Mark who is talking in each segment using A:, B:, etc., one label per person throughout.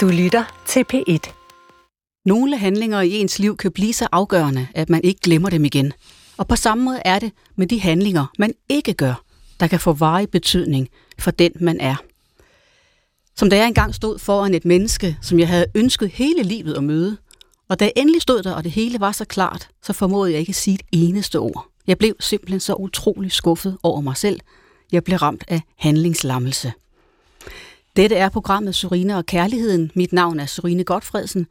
A: Du lytter til P1. Nogle handlinger i ens liv kan blive så afgørende, at man ikke glemmer dem igen. Og på samme måde er det med de handlinger, man ikke gør, der kan få varig betydning for den, man er. Som da jeg engang stod foran et menneske, som jeg havde ønsket hele livet at møde, og da jeg endelig stod der, og det hele var så klart, så formåede jeg ikke at sige et eneste ord. Jeg blev simpelthen så utrolig skuffet over mig selv. Jeg blev ramt af handlingslammelse. Dette er programmet Surine og Kærligheden. Mit navn er Surine Godfredsen,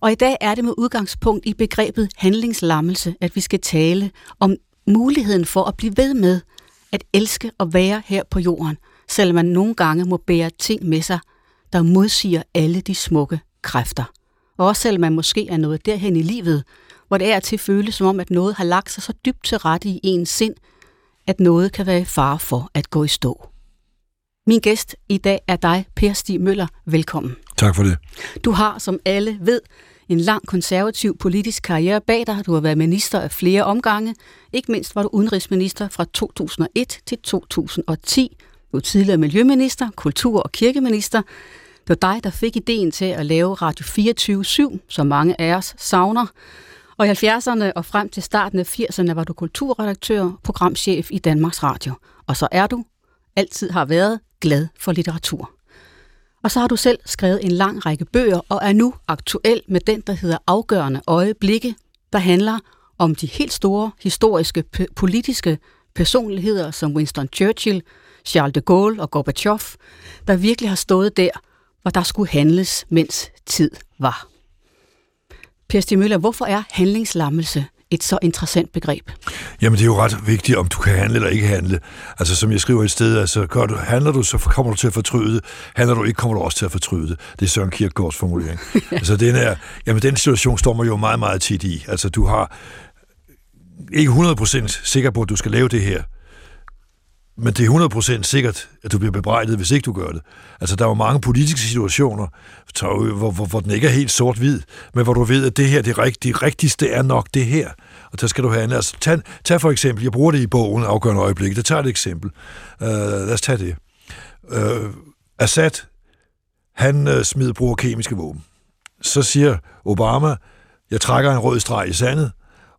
A: og i dag er det med udgangspunkt i begrebet handlingslammelse, at vi skal tale om muligheden for at blive ved med at elske og være her på jorden, selvom man nogle gange må bære ting med sig, der modsiger alle de smukke kræfter. Og også selvom man måske er nået derhen i livet, hvor det er til føles som om, at noget har lagt sig så dybt til rette i ens sind, at noget kan være i fare for at gå i stå. Min gæst i dag er dig, Per Stig Møller. Velkommen.
B: Tak for det.
A: Du har, som alle ved, en lang konservativ politisk karriere bag dig. Du har været minister af flere omgange. Ikke mindst var du udenrigsminister fra 2001 til 2010. Du var tidligere miljøminister, kultur- og kirkeminister. Det var dig, der fik ideen til at lave Radio 24-7, som mange af os savner. Og i 70'erne og frem til starten af 80'erne var du kulturredaktør, programchef i Danmarks Radio. Og så er du, altid har været, glad for litteratur. Og så har du selv skrevet en lang række bøger og er nu aktuel med den, der hedder Afgørende Øjeblikke, der handler om de helt store historiske politiske personligheder som Winston Churchill, Charles de Gaulle og Gorbachev, der virkelig har stået der, hvor der skulle handles, mens tid var. Per Stig Møller, hvorfor er handlingslammelse et så interessant begreb?
B: Jamen, det er jo ret vigtigt, om du kan handle eller ikke handle. Altså, som jeg skriver et sted, altså, gør du, handler du, så kommer du til at fortryde det. Handler du ikke, kommer du også til at fortryde det. Det er Søren Kierkegaards formulering. altså, den, er, jamen, den situation står man jo meget, meget tit i. Altså, du har ikke 100% sikker på, at du skal lave det her. Men det er 100% sikkert, at du bliver bebrejdet, hvis ikke du gør det. Altså, der er jo mange politiske situationer, øh, hvor, hvor, hvor den ikke er helt sort-hvid, men hvor du ved, at det her, det, rigtige, det rigtigste er nok det her. Og der skal du have en. Altså, tag, tag for eksempel, jeg bruger det i bogen, afgørende øjeblik, det tager et eksempel. Uh, lad os tage det. Uh, Assad, han uh, smider bruger kemiske våben. Så siger Obama, jeg trækker en rød streg i sandet,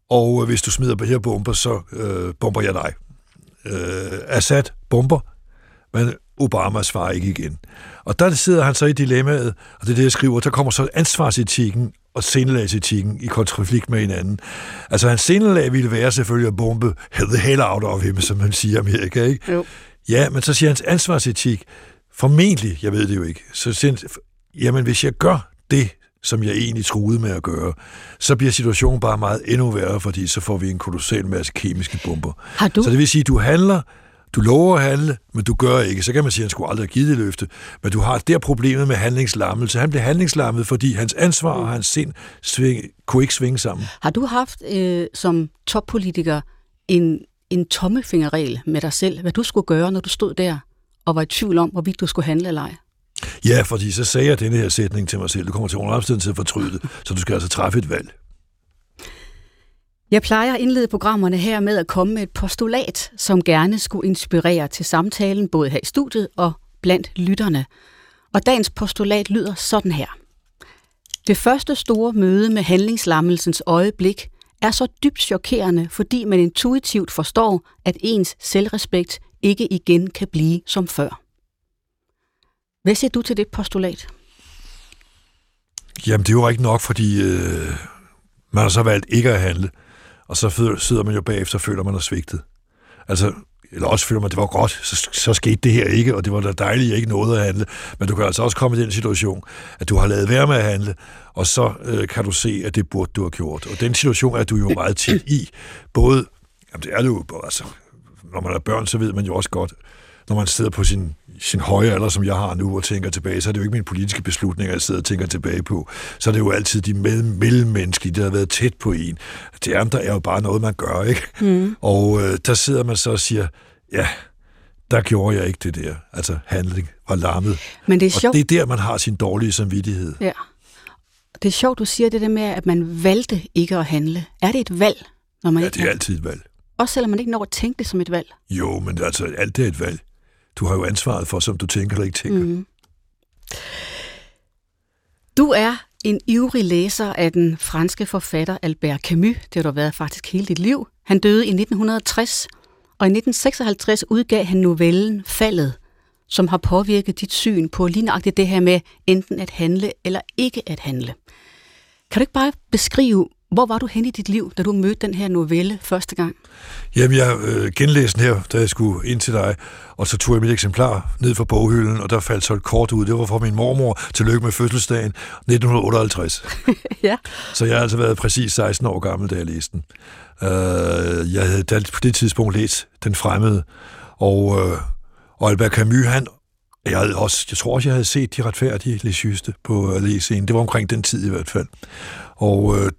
B: og uh, hvis du smider på her bomber, så uh, bomber jeg dig øh, Assad bomber, men Obama svarer ikke igen. Og der sidder han så i dilemmaet, og det er det, jeg skriver, der kommer så ansvarsetikken og scenelagsetikken i konflikt med hinanden. Altså, hans scenelag ville være selvfølgelig at bombe the hell out of him, som man siger i Amerika, ikke? Jo. Ja, men så siger hans ansvarsetik, formentlig, jeg ved det jo ikke, så han, jamen hvis jeg gør det, som jeg egentlig troede med at gøre, så bliver situationen bare meget endnu værre, fordi så får vi en kolossal masse kemiske bomber.
A: Har du?
B: Så det vil sige, at du handler, du lover at handle, men du gør ikke. Så kan man sige, at han skulle aldrig have givet det løfte. Men du har der problemet med handlingslammelse. Han blev handlingslammet, fordi hans ansvar og hans sind sving, kunne ikke svinge sammen.
A: Har du haft øh, som toppolitiker en, en tommelfingerregel med dig selv, hvad du skulle gøre, når du stod der og var i tvivl om, hvorvidt du skulle handle eller ej?
B: Ja, fordi så sagde jeg denne her sætning til mig selv. Du kommer til under til at fortryde det, så du skal altså træffe et valg.
A: Jeg plejer at indlede programmerne her med at komme med et postulat, som gerne skulle inspirere til samtalen, både her i studiet og blandt lytterne. Og dagens postulat lyder sådan her. Det første store møde med handlingslammelsens øjeblik er så dybt chokerende, fordi man intuitivt forstår, at ens selvrespekt ikke igen kan blive som før. Hvad siger du til det postulat?
B: Jamen, det er jo ikke nok, fordi øh, man har så valgt ikke at handle, og så sidder man jo bagefter og føler, man har svigtet. Altså, eller også føler man, at det var godt, så, så skete det her ikke, og det var da dejligt, at ikke noget at handle. Men du kan altså også komme i den situation, at du har lavet være med at handle, og så øh, kan du se, at det burde du have gjort. Og den situation er du jo meget tit i. Både, jamen det er det jo, altså, når man er børn, så ved man jo også godt, når man sidder på sin, sin høje alder, som jeg har nu, og tænker tilbage, så er det jo ikke mine politiske beslutninger, jeg sidder og tænker tilbage på. Så er det jo altid de mellemmenneskelige, der har været tæt på en. Det andre er jo bare noget, man gør, ikke? Mm. Og øh, der sidder man så og siger, ja, der gjorde jeg ikke det der. Altså handling var lammet. Men det er sjovt. Og det er der, man har sin dårlige samvittighed.
A: Ja. Det er sjovt, du siger det der med, at man valgte ikke at handle. Er det et valg? Når man
B: ja,
A: ikke
B: det er altid et valg.
A: Også selvom man ikke når at tænke det som et valg.
B: Jo, men altså, alt det er et valg. Du har jo ansvaret for, som du tænker eller ikke tænker. Mm.
A: Du er en ivrig læser af den franske forfatter Albert Camus. Det har du været faktisk hele dit liv. Han døde i 1960, og i 1956 udgav han novellen Faldet, som har påvirket dit syn på lige nøjagtigt det her med enten at handle eller ikke at handle. Kan du ikke bare beskrive, hvor var du hen i dit liv, da du mødte den her novelle første gang?
B: Jamen, jeg øh, genlæste den her, da jeg skulle ind til dig, og så tog jeg mit eksemplar ned fra boghylden, og der faldt så et kort ud. Det var fra min mormor. Tillykke med fødselsdagen 1958.
A: ja.
B: Så jeg har altså været præcis 16 år gammel, da jeg læste den. Øh, jeg havde på det tidspunkt læst Den Fremmede, og, øh, og Albert Camus, han jeg, havde også, jeg tror også, jeg havde set De Retfærdige Lesyste på øh, læscenen. Det var omkring den tid i hvert fald. Og øh,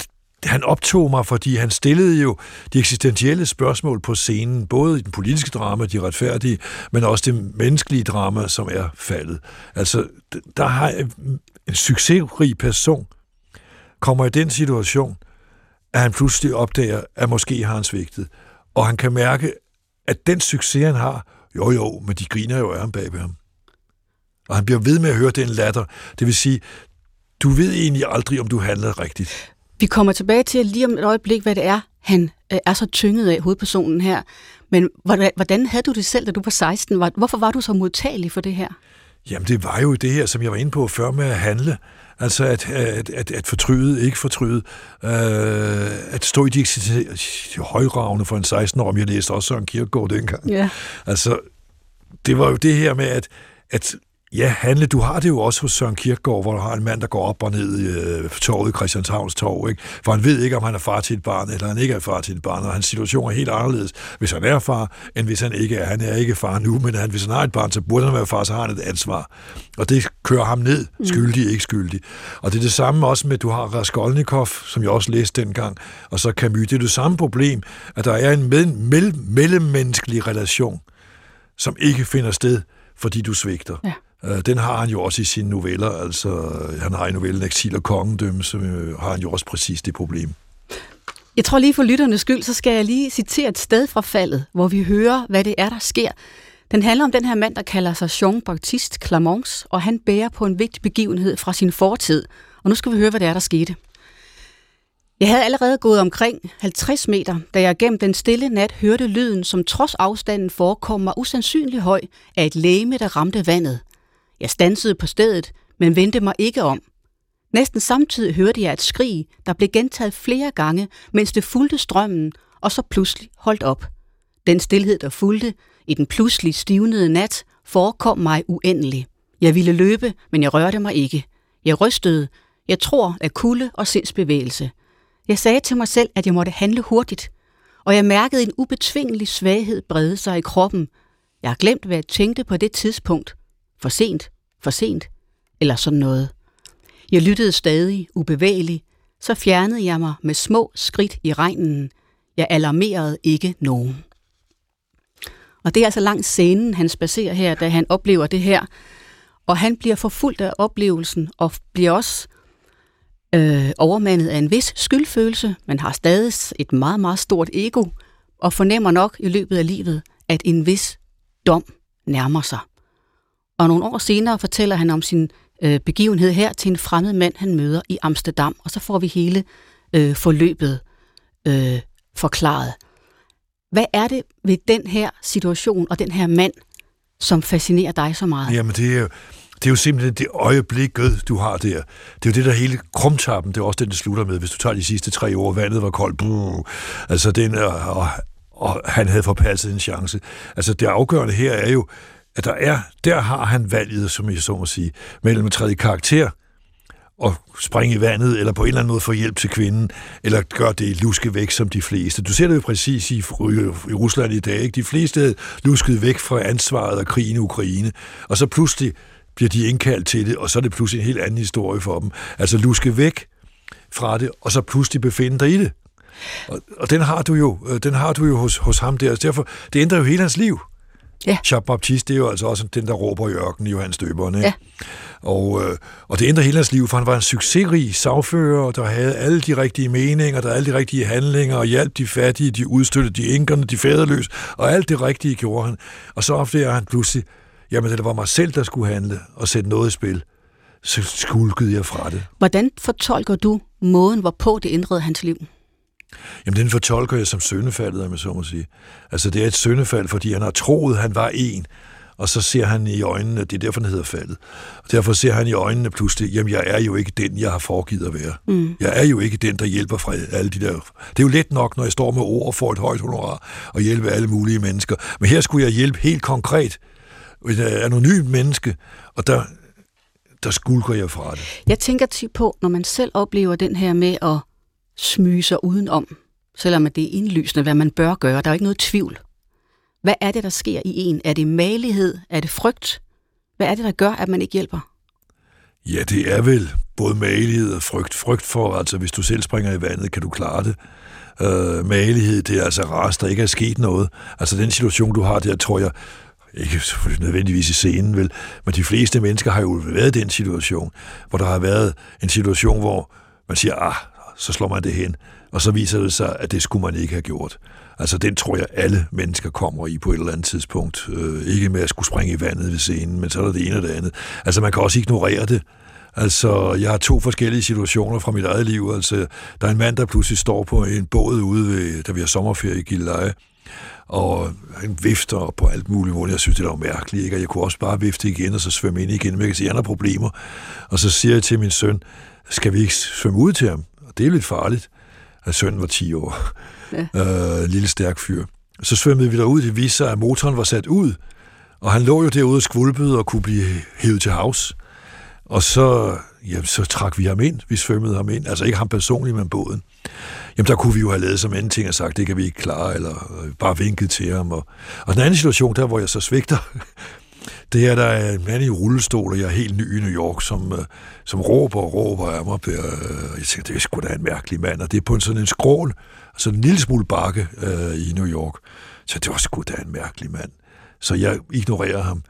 B: han optog mig, fordi han stillede jo de eksistentielle spørgsmål på scenen, både i den politiske drama, de retfærdige, men også det menneskelige drama, som er faldet. Altså, der har en succesrig person, kommer i den situation, at han pludselig opdager, at måske har han svigtet. Og han kan mærke, at den succes, han har, jo jo, men de griner jo af ham bag ved ham. Og han bliver ved med at høre den latter. Det vil sige, du ved egentlig aldrig, om du handler rigtigt.
A: Vi kommer tilbage til lige om et øjeblik, hvad det er, han øh, er så tynget af, hovedpersonen her. Men hvordan, hvordan havde du det selv, da du var 16? Hvorfor var du så modtagelig for det her?
B: Jamen, det var jo det her, som jeg var inde på før med at handle. Altså at, at, at, at fortryde, ikke fortryde. Øh, at stå i de, de højravne for en 16-år, jeg læste også Søren Kierkegaard dengang.
A: Ja.
B: Altså, det var jo det her med, at, at Ja, handle. Du har det jo også hos Søren Kierkegaard, hvor du har en mand, der går op og ned i øh, torvet i Christianshavns Torv. Ikke? For han ved ikke, om han er far til et barn, eller han ikke er far til et barn, og hans situation er helt anderledes, hvis han er far, end hvis han ikke er. Han er ikke far nu, men han, hvis han har et barn, så burde han være far, så har han et ansvar. Og det kører ham ned, mm. skyldig, ikke skyldig. Og det er det samme også med, at du har Raskolnikov, som jeg også læste dengang, og så Camus. Det er det samme problem, at der er en mellemmenneskelig relation, som ikke finder sted, fordi du svigter. Ja. Øh, den har han jo også i sine noveller. Altså, han har i novellen Exil og Kongedømme, så øh, har han jo også præcis det problem.
A: Jeg tror lige for lytternes skyld, så skal jeg lige citere et sted fra faldet, hvor vi hører, hvad det er, der sker. Den handler om den her mand, der kalder sig Jean-Baptiste Clamons, og han bærer på en vigtig begivenhed fra sin fortid. Og nu skal vi høre, hvad det er, der skete. Jeg havde allerede gået omkring 50 meter, da jeg gennem den stille nat hørte lyden, som trods afstanden forekom mig usandsynlig høj af et læme, der ramte vandet. Jeg stansede på stedet, men vendte mig ikke om. Næsten samtidig hørte jeg et skrig, der blev gentaget flere gange, mens det fulgte strømmen, og så pludselig holdt op. Den stillhed, der fulgte i den pludselig stivnede nat, forekom mig uendelig. Jeg ville løbe, men jeg rørte mig ikke. Jeg rystede. Jeg tror af kulde og sindsbevægelse. Jeg sagde til mig selv, at jeg måtte handle hurtigt, og jeg mærkede en ubetvingelig svaghed brede sig i kroppen. Jeg har glemt, hvad jeg tænkte på det tidspunkt. For sent, for sent, eller sådan noget. Jeg lyttede stadig ubevægelig, så fjernede jeg mig med små skridt i regnen. Jeg alarmerede ikke nogen. Og det er altså langt scenen, han spacerer her, da han oplever det her. Og han bliver forfulgt af oplevelsen, og bliver også øh, overmandet af en vis skyldfølelse, men har stadig et meget, meget stort ego, og fornemmer nok i løbet af livet, at en vis dom nærmer sig. Og nogle år senere fortæller han om sin øh, begivenhed her til en fremmed mand, han møder i Amsterdam, og så får vi hele øh, forløbet øh, forklaret. Hvad er det ved den her situation og den her mand, som fascinerer dig så meget?
B: Jamen, det er jo, det er jo simpelthen det øjeblikket, du har der. Det er jo det, der hele krumtappen, det er også den, det slutter med. Hvis du tager de sidste tre år, vandet var koldt. Brrr. Altså, den, øh, og, og han havde forpasset en chance. Altså, det afgørende her er jo, at der er, der har han valget, som jeg så må sige, mellem at træde i karakter og springe i vandet, eller på en eller anden måde få hjælp til kvinden, eller gøre det luske væk som de fleste. Du ser det jo præcis i, i Rusland i dag. Ikke? De fleste er lusket væk fra ansvaret af krigen i Ukraine, og så pludselig bliver de indkaldt til det, og så er det pludselig en helt anden historie for dem. Altså luske væk fra det, og så pludselig befinde dig i det. Og, og den har du jo, øh, den har du jo hos, hos ham der. Derfor, det ændrer jo hele hans liv.
A: Ja.
B: Jean-Baptiste, det er jo altså også den, der råber i ørkenen, Johannes Døberen. Ikke? Ja. Og, øh, og det ændrer hele hans liv, for han var en succesrig sagfører, der havde alle de rigtige meninger, der havde alle de rigtige handlinger, og hjalp de fattige, de udstøttede de enkerne, de faderløse, og alt det rigtige gjorde han. Og så opdager han pludselig, jamen det var mig selv, der skulle handle og sætte noget i spil. så skulkede jeg fra det.
A: Hvordan fortolker du måden, hvorpå det ændrede hans liv?
B: Jamen, den fortolker jeg som søndefaldet, om jeg så må sige. Altså, det er et søndefald, fordi han har troet, han var en, og så ser han i øjnene, det er derfor, den hedder faldet. Og derfor ser han i øjnene pludselig, jamen, jeg er jo ikke den, jeg har foregivet at være. Mm. Jeg er jo ikke den, der hjælper fra alle de der... Det er jo let nok, når jeg står med ord og får et højt honorar og hjælpe alle mulige mennesker. Men her skulle jeg hjælpe helt konkret et anonymt menneske, og der, der skulker jeg fra det.
A: Jeg tænker tit på, når man selv oplever den her med at smyge sig udenom, selvom det er indlysende, hvad man bør gøre. Der er ikke noget tvivl. Hvad er det, der sker i en? Er det malighed? Er det frygt? Hvad er det, der gør, at man ikke hjælper?
B: Ja, det er vel både malighed og frygt. Frygt for, altså hvis du selv springer i vandet, kan du klare det. Øh, malighed, det er altså ras, der ikke er sket noget. Altså den situation, du har der, tror jeg, ikke nødvendigvis i scenen, vel, men de fleste mennesker har jo været i den situation, hvor der har været en situation, hvor man siger, ah, så slår man det hen, og så viser det sig, at det skulle man ikke have gjort. Altså, den tror jeg, alle mennesker kommer i på et eller andet tidspunkt. Øh, ikke med at skulle springe i vandet ved scenen, men så er der det ene og det andet. Altså, man kan også ignorere det. Altså, jeg har to forskellige situationer fra mit eget liv. Altså, der er en mand, der pludselig står på en båd ude, ved, da vi har sommerferie i Gilleleje, og han vifter på alt muligt måde. Jeg synes, det er mærkeligt, ikke? Og jeg kunne også bare vifte igen, og så svømme ind igen, men jeg kan se, at han har problemer. Og så siger jeg til min søn, skal vi ikke svømme ud til ham? Det er lidt farligt. At sønnen var 10 år. Ja. Øh, lille stærk fyr. Så svømmede vi derud, det viste sig, at motoren var sat ud, og han lå jo derude og skvulpede og kunne blive hævet til havs. Og så, ja, så trak vi ham ind, vi svømmede ham ind, altså ikke ham personligt, men båden. Jamen der kunne vi jo have lavet som anden ting og sagt, det kan vi ikke klare, eller øh, bare vinket til ham. Og, og den anden situation, der hvor jeg så svigter, det er, der er en mand i rullestol, og jeg er helt ny i New York, som, øh, som råber og råber af mig. Øh, jeg tænker, det er sgu da en mærkelig mand, og det er på en sådan en skrål, altså en lille smule bakke øh, i New York. Så det var sgu da en mærkelig mand. Så jeg ignorerer ham.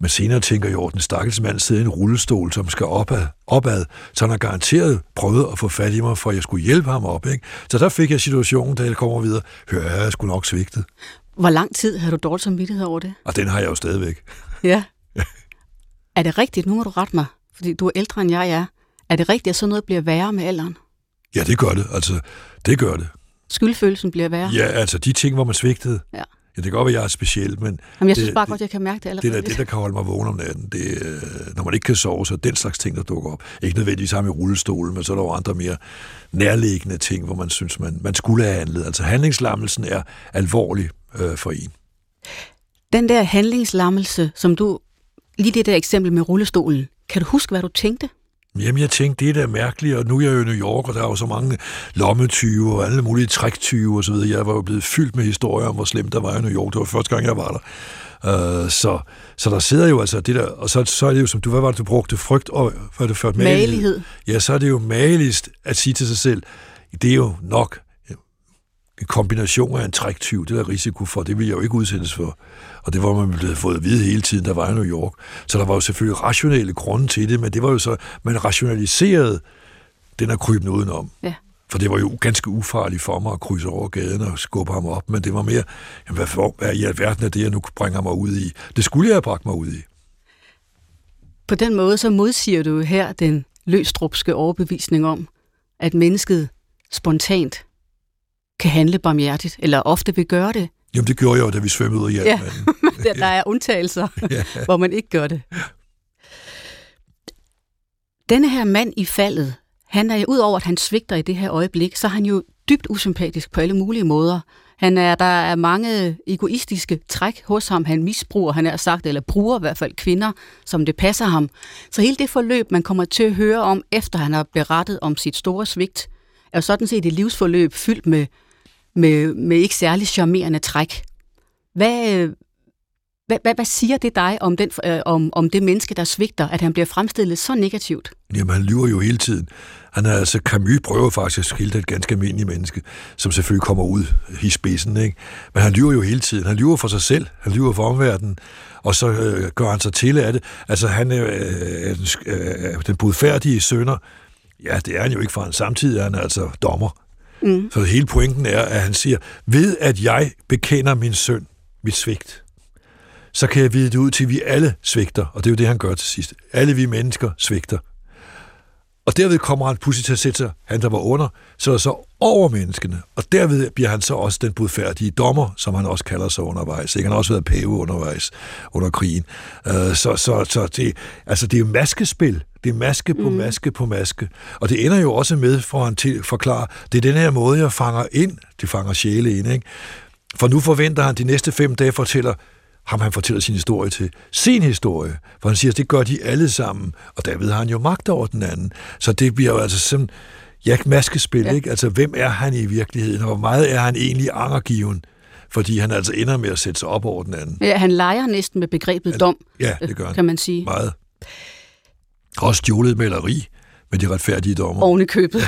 B: Men senere tænker jeg over, den stakkels mand sidder i en rullestol, som skal opad, opad, så han har garanteret prøvet at få fat i mig, for at jeg skulle hjælpe ham op. Ikke? Så der fik jeg situationen, da jeg kommer videre. Hør, jeg er sgu nok svigtet.
A: Hvor lang tid har du dårlig samvittighed over det?
B: Og den har jeg jo stadigvæk.
A: Ja. er det rigtigt? Nu må du rette mig, fordi du er ældre end jeg er. Er det rigtigt, at sådan noget bliver værre med alderen?
B: Ja, det gør det. Altså, det gør det.
A: Skyldfølelsen bliver værre?
B: Ja, altså de ting, hvor man svigtede. Ja. Ja, det kan godt være, at jeg er speciel, men...
A: Jamen, jeg synes det, bare godt, jeg kan mærke det allerede.
B: Det er det, der kan holde mig vågen om natten. Det, øh, når man ikke kan sove, så er den slags ting, der dukker op. Ikke nødvendigvis sammen i rullestolen, men så er der jo andre mere nærliggende ting, hvor man synes, man, man skulle have handlet. Altså handlingslammelsen er alvorlig øh, for en.
A: Den der handlingslammelse, som du... Lige det der eksempel med rullestolen. Kan du huske, hvad du tænkte?
B: Jamen, jeg tænkte, det er da mærkeligt, og nu er jeg jo i New York, og der er jo så mange lommetyve og alle mulige træktyve og så videre. Jeg var jo blevet fyldt med historier om, hvor slemt der var i New York. Det var første gang, jeg var der. Uh, så, så der sidder jo altså det der, og så, så er det jo som du, hvad var det, du brugte? Frygt og, hvad det ført?
A: Malighed.
B: Ja, så er det jo maligst at sige til sig selv, det er jo nok en kombination af en træktyv, det er risiko for, det vil jeg jo ikke udsættes for. Og det var man blevet fået at vide hele tiden, der var i New York. Så der var jo selvfølgelig rationelle grunde til det, men det var jo så, man rationaliserede den er krybende udenom. Ja. For det var jo ganske ufarligt for mig at krydse over gaden og skubbe ham op, men det var mere, jamen, hvad, for, hvad i alverden er det, jeg nu bringer mig ud i? Det skulle jeg have bragt mig ud i.
A: På den måde så modsiger du her den løstrupske overbevisning om, at mennesket spontant kan handle barmhjertigt, eller ofte vil gøre det.
B: Jamen, det gjorde jeg jo, da vi svømmede ud af
A: ja, der, der er undtagelser, ja. hvor man ikke gør det. Denne her mand i faldet, han er jo, ud over at han svigter i det her øjeblik, så er han jo dybt usympatisk på alle mulige måder. Han er, der er mange egoistiske træk hos ham. Han misbruger, han er sagt, eller bruger i hvert fald kvinder, som det passer ham. Så hele det forløb, man kommer til at høre om, efter han har berettet om sit store svigt, er jo sådan set et livsforløb fyldt med med, med ikke særlig charmerende træk. Hvad, hvad, hvad, hvad siger det dig om, den, øh, om, om det menneske, der svigter, at han bliver fremstillet så negativt?
B: Jamen, han lyver jo hele tiden. Han er, altså, Camus prøver faktisk at skildre et ganske almindeligt menneske, som selvfølgelig kommer ud i spidsen, ikke? Men han lyver jo hele tiden. Han lyver for sig selv, han lyver for omverdenen, og så øh, gør han sig til af det. Altså, han er øh, den, øh, den budfærdige sønder. Ja, det er han jo ikke, for han samtidig er han altså dommer. Mm. Så hele pointen er, at han siger, ved at jeg bekender min søn mit svigt, så kan jeg vide det ud til, at vi alle svigter, og det er jo det, han gør til sidst. Alle vi mennesker svigter. Og derved kommer han pludselig til at sætte sig, han der var under, så er så over menneskene. Og derved bliver han så også den budfærdige dommer, som han også kalder sig undervejs. Ikke? Han har også været pæve undervejs under krigen. Øh, så, så, så det, altså det er jo maskespil. Det er maske på mm. maske på maske. Og det ender jo også med, for han til forklare, det er den her måde, jeg fanger ind. Det fanger sjæle ind, ikke? For nu forventer han de næste fem dage fortæller, ham han fortæller sin historie til, sin historie. For han siger, at det gør de alle sammen, og derved har han jo magt over den anden. Så det bliver jo altså sådan, ja, maskespil, ja. ikke? Altså, hvem er han i virkeligheden, og hvor meget er han egentlig angergiven? Fordi han altså ender med at sætte sig op over den anden.
A: Ja, han leger næsten med begrebet
B: Han-
A: dom,
B: Ja, det gør han.
A: kan man sige.
B: Meget. Også stjålet maleri med de retfærdige dommer.
A: Oven i købet.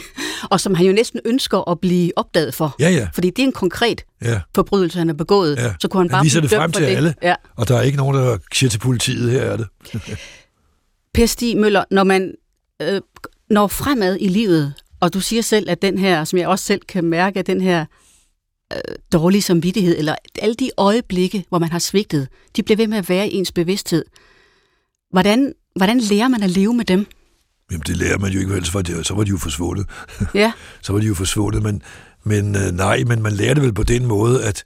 A: og som han jo næsten ønsker at blive opdaget for.
B: Ja, ja.
A: Fordi det er en konkret
B: ja.
A: forbrydelse, han har begået.
B: Ja.
A: Så kunne han
B: Han
A: bare
B: viser
A: blive
B: det frem til
A: det.
B: alle.
A: Ja.
B: Og der er ikke nogen, der siger til politiet, her er det.
A: Per Stig Møller, når man øh, når fremad i livet, og du siger selv, at den her, som jeg også selv kan mærke, at den her øh, dårlige samvittighed, eller alle de øjeblikke, hvor man har svigtet, de bliver ved med at være i ens bevidsthed. Hvordan, hvordan lærer man at leve med dem?
B: Jamen, det lærer man jo ikke, ellers var det, så var de jo forsvundet.
A: Ja,
B: så var de jo forsvundet, men, men øh, nej, men man lærer det vel på den måde, at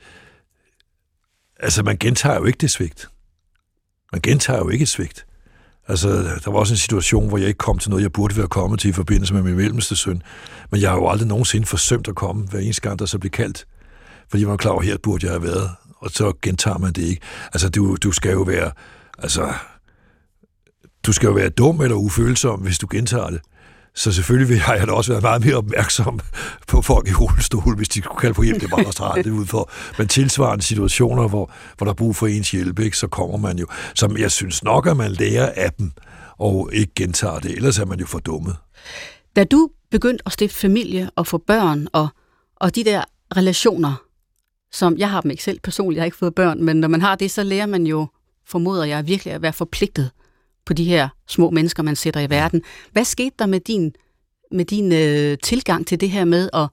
B: altså, man gentager jo ikke det svigt. Man gentager jo ikke et svigt. Altså, der var også en situation, hvor jeg ikke kom til noget, jeg burde være kommet til i forbindelse med min mellemste søn. Men jeg har jo aldrig nogensinde forsømt at komme, hver eneste gang, der så blev kaldt. Fordi jeg var klar over, her burde jeg have været. Og så gentager man det ikke. Altså, du, du skal jo være... Altså, du skal jo være dum eller ufølsom, hvis du gentager det. Så selvfølgelig vil- har jeg da også været meget mere opmærksom på folk i rullestol, hvis de kunne kalde på hjælp. Det var også rart det ud for. Men tilsvarende situationer, hvor, hvor der er brug for ens hjælp, ikke, så kommer man jo. Som jeg synes nok, at man lærer af dem, og ikke gentager det. Ellers er man jo for dummet.
A: da du begyndte at stifte familie og få børn, og, og de der relationer, som jeg har dem ikke selv personligt, jeg har ikke fået børn, men når man har det, så lærer man jo, formoder jeg, virkelig at være forpligtet på de her små mennesker, man sætter i verden. Hvad skete der med din, med din øh, tilgang til det her med at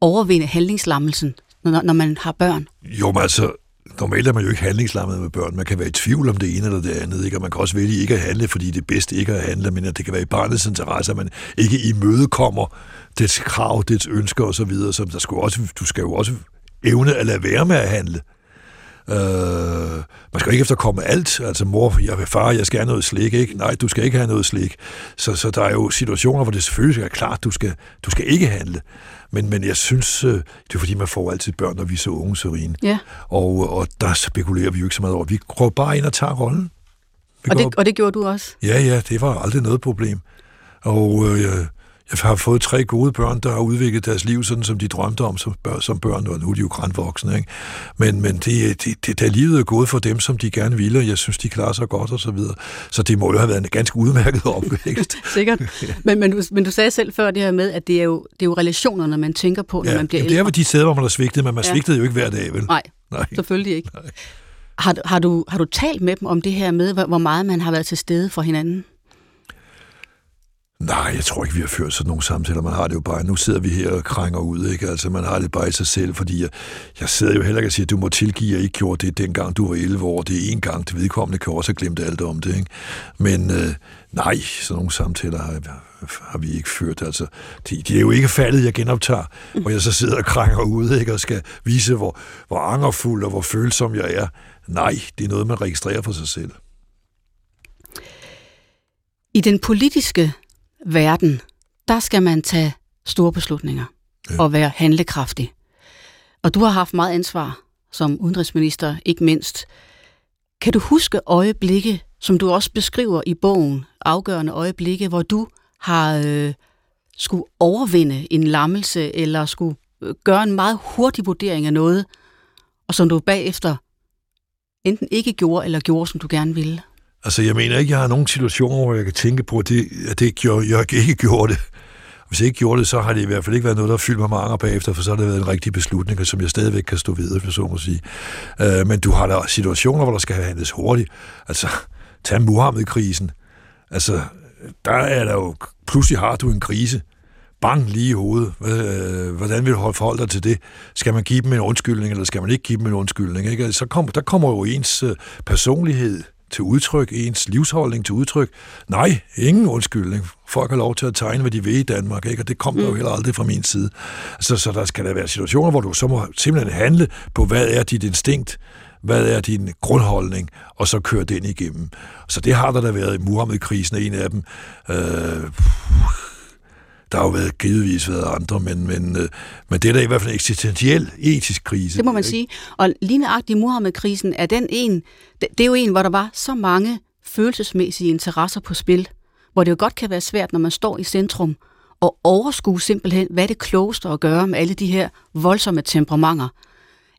A: overvinde handlingslammelsen, når, når man har børn?
B: Jo, men altså, normalt er man jo ikke handlingslammet med børn. Man kan være i tvivl om det ene eller det andet, ikke? og man kan også vælge ikke at handle, fordi det er bedst ikke at handle, men at det kan være i barnets interesse, at man ikke imødekommer dets krav, dets ønsker osv., så, videre. så der skal jo også, du skal jo også evne at lade være med at handle. Øh, man skal ikke efterkomme alt. Altså, mor, jeg vil far, jeg skal have noget slik, ikke? Nej, du skal ikke have noget slik. Så, så der er jo situationer, hvor det selvfølgelig er klart, du skal, du skal ikke handle. Men, men jeg synes, øh, det er fordi, man får altid børn, når vi er så unge, Serine.
A: Ja.
B: Og, og der spekulerer vi jo ikke så meget over. Vi går bare ind og tager rollen. Vi
A: Og
B: går,
A: det, og det gjorde du også?
B: Ja, ja, det var aldrig noget problem. Og øh, har fået tre gode børn, der har udviklet deres liv, sådan som de drømte om som børn, som børn og nu er de jo grænvoksne. Ikke? Men, men det, det, det, da livet er gået for dem, som de gerne ville, og jeg synes, de klarer sig godt og så videre. Så det må jo have været en ganske udmærket opvækst.
A: Sikkert. Men, men, du, men du sagde selv før det her med, at det er jo, det er jo relationerne, man tænker på, når
B: ja,
A: man bliver
B: jamen, det er
A: ældre.
B: jo de steder, hvor man har svigtet, men man
A: Ja.
B: svigtede jo ikke hver dag, vel?
A: Nej,
B: Nej.
A: selvfølgelig ikke. Har, du- har, du, har du talt med dem om det her med, hvor meget man har været til stede for hinanden?
B: Nej, jeg tror ikke, vi har ført sådan nogle samtaler. Man har det jo bare, nu sidder vi her og krænger ud, ikke? Altså, man har det bare i sig selv, fordi jeg, jeg sidder jo heller ikke og siger, du må tilgive, at jeg ikke gjorde det, dengang du var 11 år. Det er en gang, det vedkommende kan også have glemt alt om det, ikke? Men øh, nej, sådan nogle samtaler har, har vi ikke ført. Altså, de, de er jo ikke faldet, jeg genoptager, hvor jeg så sidder og krænger ud, ikke? Og skal vise, hvor, hvor angerfuld og hvor følsom jeg er. Nej, det er noget, man registrerer for sig selv.
A: I den politiske verden, der skal man tage store beslutninger
B: Ja.
A: og være handlekraftig. Og du har haft meget ansvar som udenrigsminister, ikke mindst. Kan du huske øjeblikke, som du også beskriver i bogen, afgørende øjeblikke, hvor du har øh, skulle overvinde en lammelse, eller skulle øh, gøre en meget hurtig vurdering af noget, og som du bagefter enten ikke gjorde, eller gjorde, som du gerne ville?
B: Altså, jeg mener ikke, jeg har nogen situationer, hvor jeg kan tænke på, at det, at det gjorde, jeg ikke gjorde det. Hvis jeg ikke gjorde det, så har det i hvert fald ikke været noget, der fyldt mig mange bagefter, for så har det været en rigtig beslutning, og som jeg stadigvæk kan stå ved, hvis jeg så må sige. Øh, men du har der situationer, hvor der skal handles hurtigt. Altså, tag Muhammed-krisen. Altså, der er der jo, pludselig har du en krise. Bang lige i hovedet. Øh, hvordan vil du holde forhold dig til det? Skal man give dem en undskyldning, eller skal man ikke give dem en undskyldning? Ikke? Altså, så kom, der kommer jo ens øh, personlighed til udtryk, ens livsholdning til udtryk. Nej, ingen undskyldning. folk har lov til at tegne, hvad de vil i Danmark, ikke? og det kom mm. der jo heller aldrig fra min side. Så, så der skal der være situationer, hvor du så må simpelthen handle på, hvad er dit instinkt, hvad er din grundholdning, og så køre den igennem. Så det har der da været i Muhammed-krisen, en af dem. Øh, der har jo været givetvis været andre, men, men, øh, men det er da i hvert fald en eksistentiel etisk krise.
A: Det må man ikke? sige. Og lige nøjagtigt Muhammed-krisen er den en, det er jo en, hvor der var så mange følelsesmæssige interesser på spil, hvor det jo godt kan være svært, når man står i centrum, og overskue simpelthen, hvad det klogeste at gøre med alle de her voldsomme temperamenter.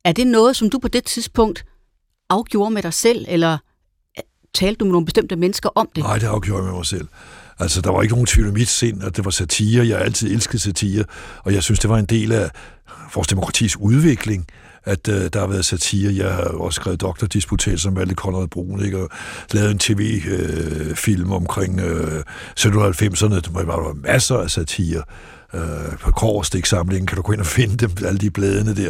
A: Er det noget, som du på det tidspunkt afgjorde med dig selv, eller talte du med nogle bestemte mennesker om det?
B: Nej, det afgjorde jeg med mig selv. Altså, der var ikke nogen tvivl om mit sind, at det var satire. Jeg har altid elsket satire, og jeg synes, det var en del af vores demokratis udvikling, at øh, der har været satire. Jeg har også skrevet doktordisputat som Malte Conrad Brun, ikke? og lavet en tv-film øh, omkring øh, 1790'erne, der var masser af satire øh, på Korstik-samlingen, kan du gå ind og finde dem, alle de bladene der.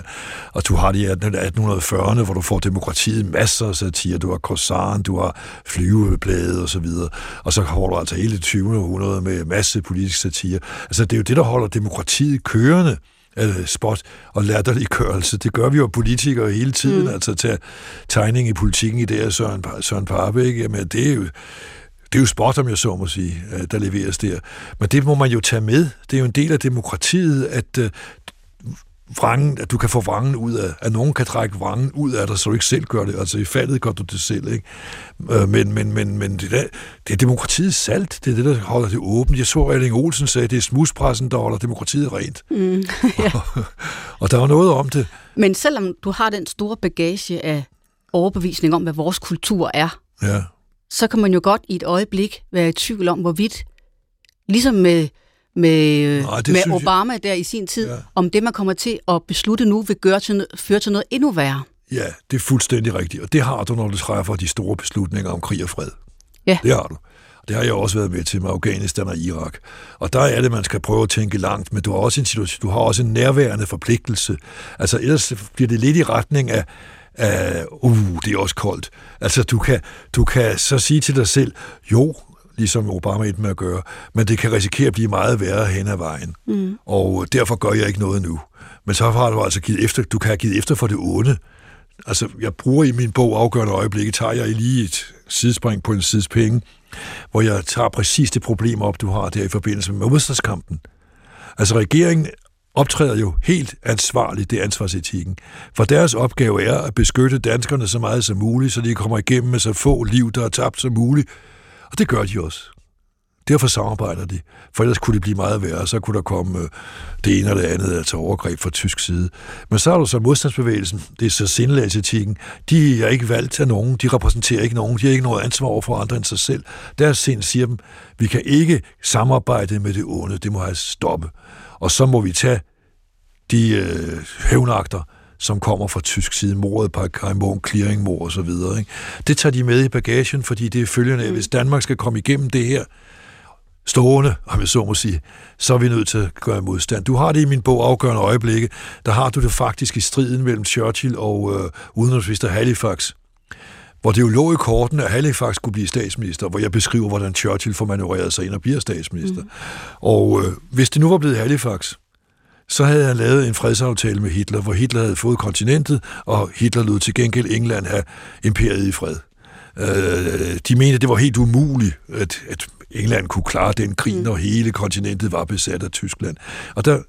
B: Og du har de 1840'erne, hvor du får demokratiet masser af satire. Du har Korsaren, du har flyveblade og så videre. Og så har du altså hele 20. århundrede med masse politisk satire. Altså det er jo det, der holder demokratiet kørende eller spot og latterliggørelse. Det gør vi jo politikere hele tiden, mm. altså til tegning i politikken i det Søren, Søren Parbe, ikke? Jamen, det er jo det er jo spot, om jeg så må sige, øh, der leveres der. Men det må man jo tage med. Det er jo en del af demokratiet, at uh, vrangen, at du kan få vrangen ud af, at nogen kan trække vrangen ud af dig, så du ikke selv gør det. Altså i faldet gør du det selv, ikke? Uh, men, men, men, men det, der, det er demokratiets salt, det er det, der holder det åbent. Jeg så, at Erling Olsen sagde, at det er smuspressen, der holder demokratiet rent. Mm, ja. og, og der var noget om det.
A: Men selvom du har den store bagage af overbevisning om, hvad vores kultur er, ja så kan man jo godt i et øjeblik være i tvivl om, hvorvidt, ligesom med, med, Nej, med Obama jeg... der i sin tid, ja. om det, man kommer til at beslutte nu, vil gøre til, føre til noget endnu værre.
B: Ja, det er fuldstændig rigtigt. Og det har du, når du træffer de store beslutninger om krig og fred. Ja. Det har du. Det har jeg også været med til med Afghanistan og Irak. Og der er det, man skal prøve at tænke langt, men du har også en, situation, du har også en nærværende forpligtelse. Altså ellers bliver det lidt i retning af, uh, uh, det er også koldt. Altså, du kan, du kan så sige til dig selv, jo, ligesom Obama et med at gøre, men det kan risikere at blive meget værre hen ad vejen. Mm. Og derfor gør jeg ikke noget nu. Men så har du altså givet efter, du kan have givet efter for det onde. Altså, jeg bruger i min bog afgørende øjeblikke, tager jeg lige et sidespring på en sides penge, hvor jeg tager præcis det problem op, du har der i forbindelse med modstandskampen. Altså, regeringen optræder jo helt ansvarligt, det er ansvarsetikken. For deres opgave er at beskytte danskerne så meget som muligt, så de kommer igennem med så få liv, der er tabt som muligt. Og det gør de også. Derfor samarbejder de. For ellers kunne det blive meget værre, så kunne der komme øh, det ene eller det andet, altså overgreb fra tysk side. Men så er der så modstandsbevægelsen, det er så sindelagsetikken. De er ikke valgt af nogen, de repræsenterer ikke nogen, de har ikke noget ansvar over for andre end sig selv. Deres sind siger dem, vi kan ikke samarbejde med det onde, det må have stoppe og så må vi tage de øh, hævnagter, som kommer fra tysk side, mordet på Kaimon, clearingmord og så videre. Ikke? Det tager de med i bagagen, fordi det er følgende, at hvis Danmark skal komme igennem det her stående, om jeg så må sige, så er vi nødt til at gøre modstand. Du har det i min bog Afgørende Øjeblikke, der har du det faktisk i striden mellem Churchill og øh, udenrigsminister Halifax, hvor det jo lå i korten, at Halifax skulle blive statsminister, hvor jeg beskriver, hvordan Churchill får manøvreret sig ind og bliver statsminister. Mm. Og øh, hvis det nu var blevet Halifax, så havde han lavet en fredsaftale med Hitler, hvor Hitler havde fået kontinentet, og Hitler lod til gengæld England have imperiet i fred. Øh, de mente, det var helt umuligt, at, at England kunne klare den krig, mm. når hele kontinentet var besat af Tyskland. Og der,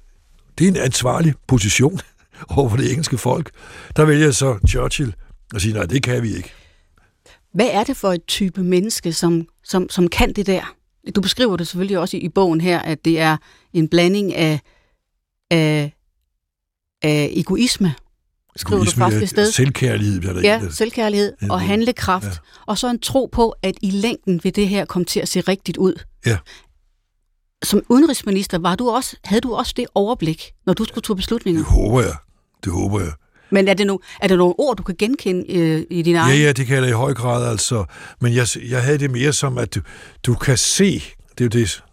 B: det er en ansvarlig position over for det engelske folk. Der vælger så Churchill at sige, nej, det kan vi ikke.
A: Hvad er det for et type menneske, som, som, som kan det der? Du beskriver det selvfølgelig også i, i bogen her, at det er en blanding af, af, af egoisme, skriver egoisme, du faktisk et sted.
B: Selvkærlighed bliver
A: der Ja, ikke. selvkærlighed og handlekraft. Ja. Og så en tro på, at i længden vil det her komme til at se rigtigt ud. Ja. Som udenrigsminister var du også, havde du også det overblik, når du skulle tage beslutninger?
B: Det håber jeg. Det håber jeg.
A: Men er det, no, er det nogle ord, du kan genkende øh, i din egen?
B: Ja, ja, det kan jeg i høj grad, altså. Men jeg, jeg havde det mere som, at du, du kan se, det er jo det,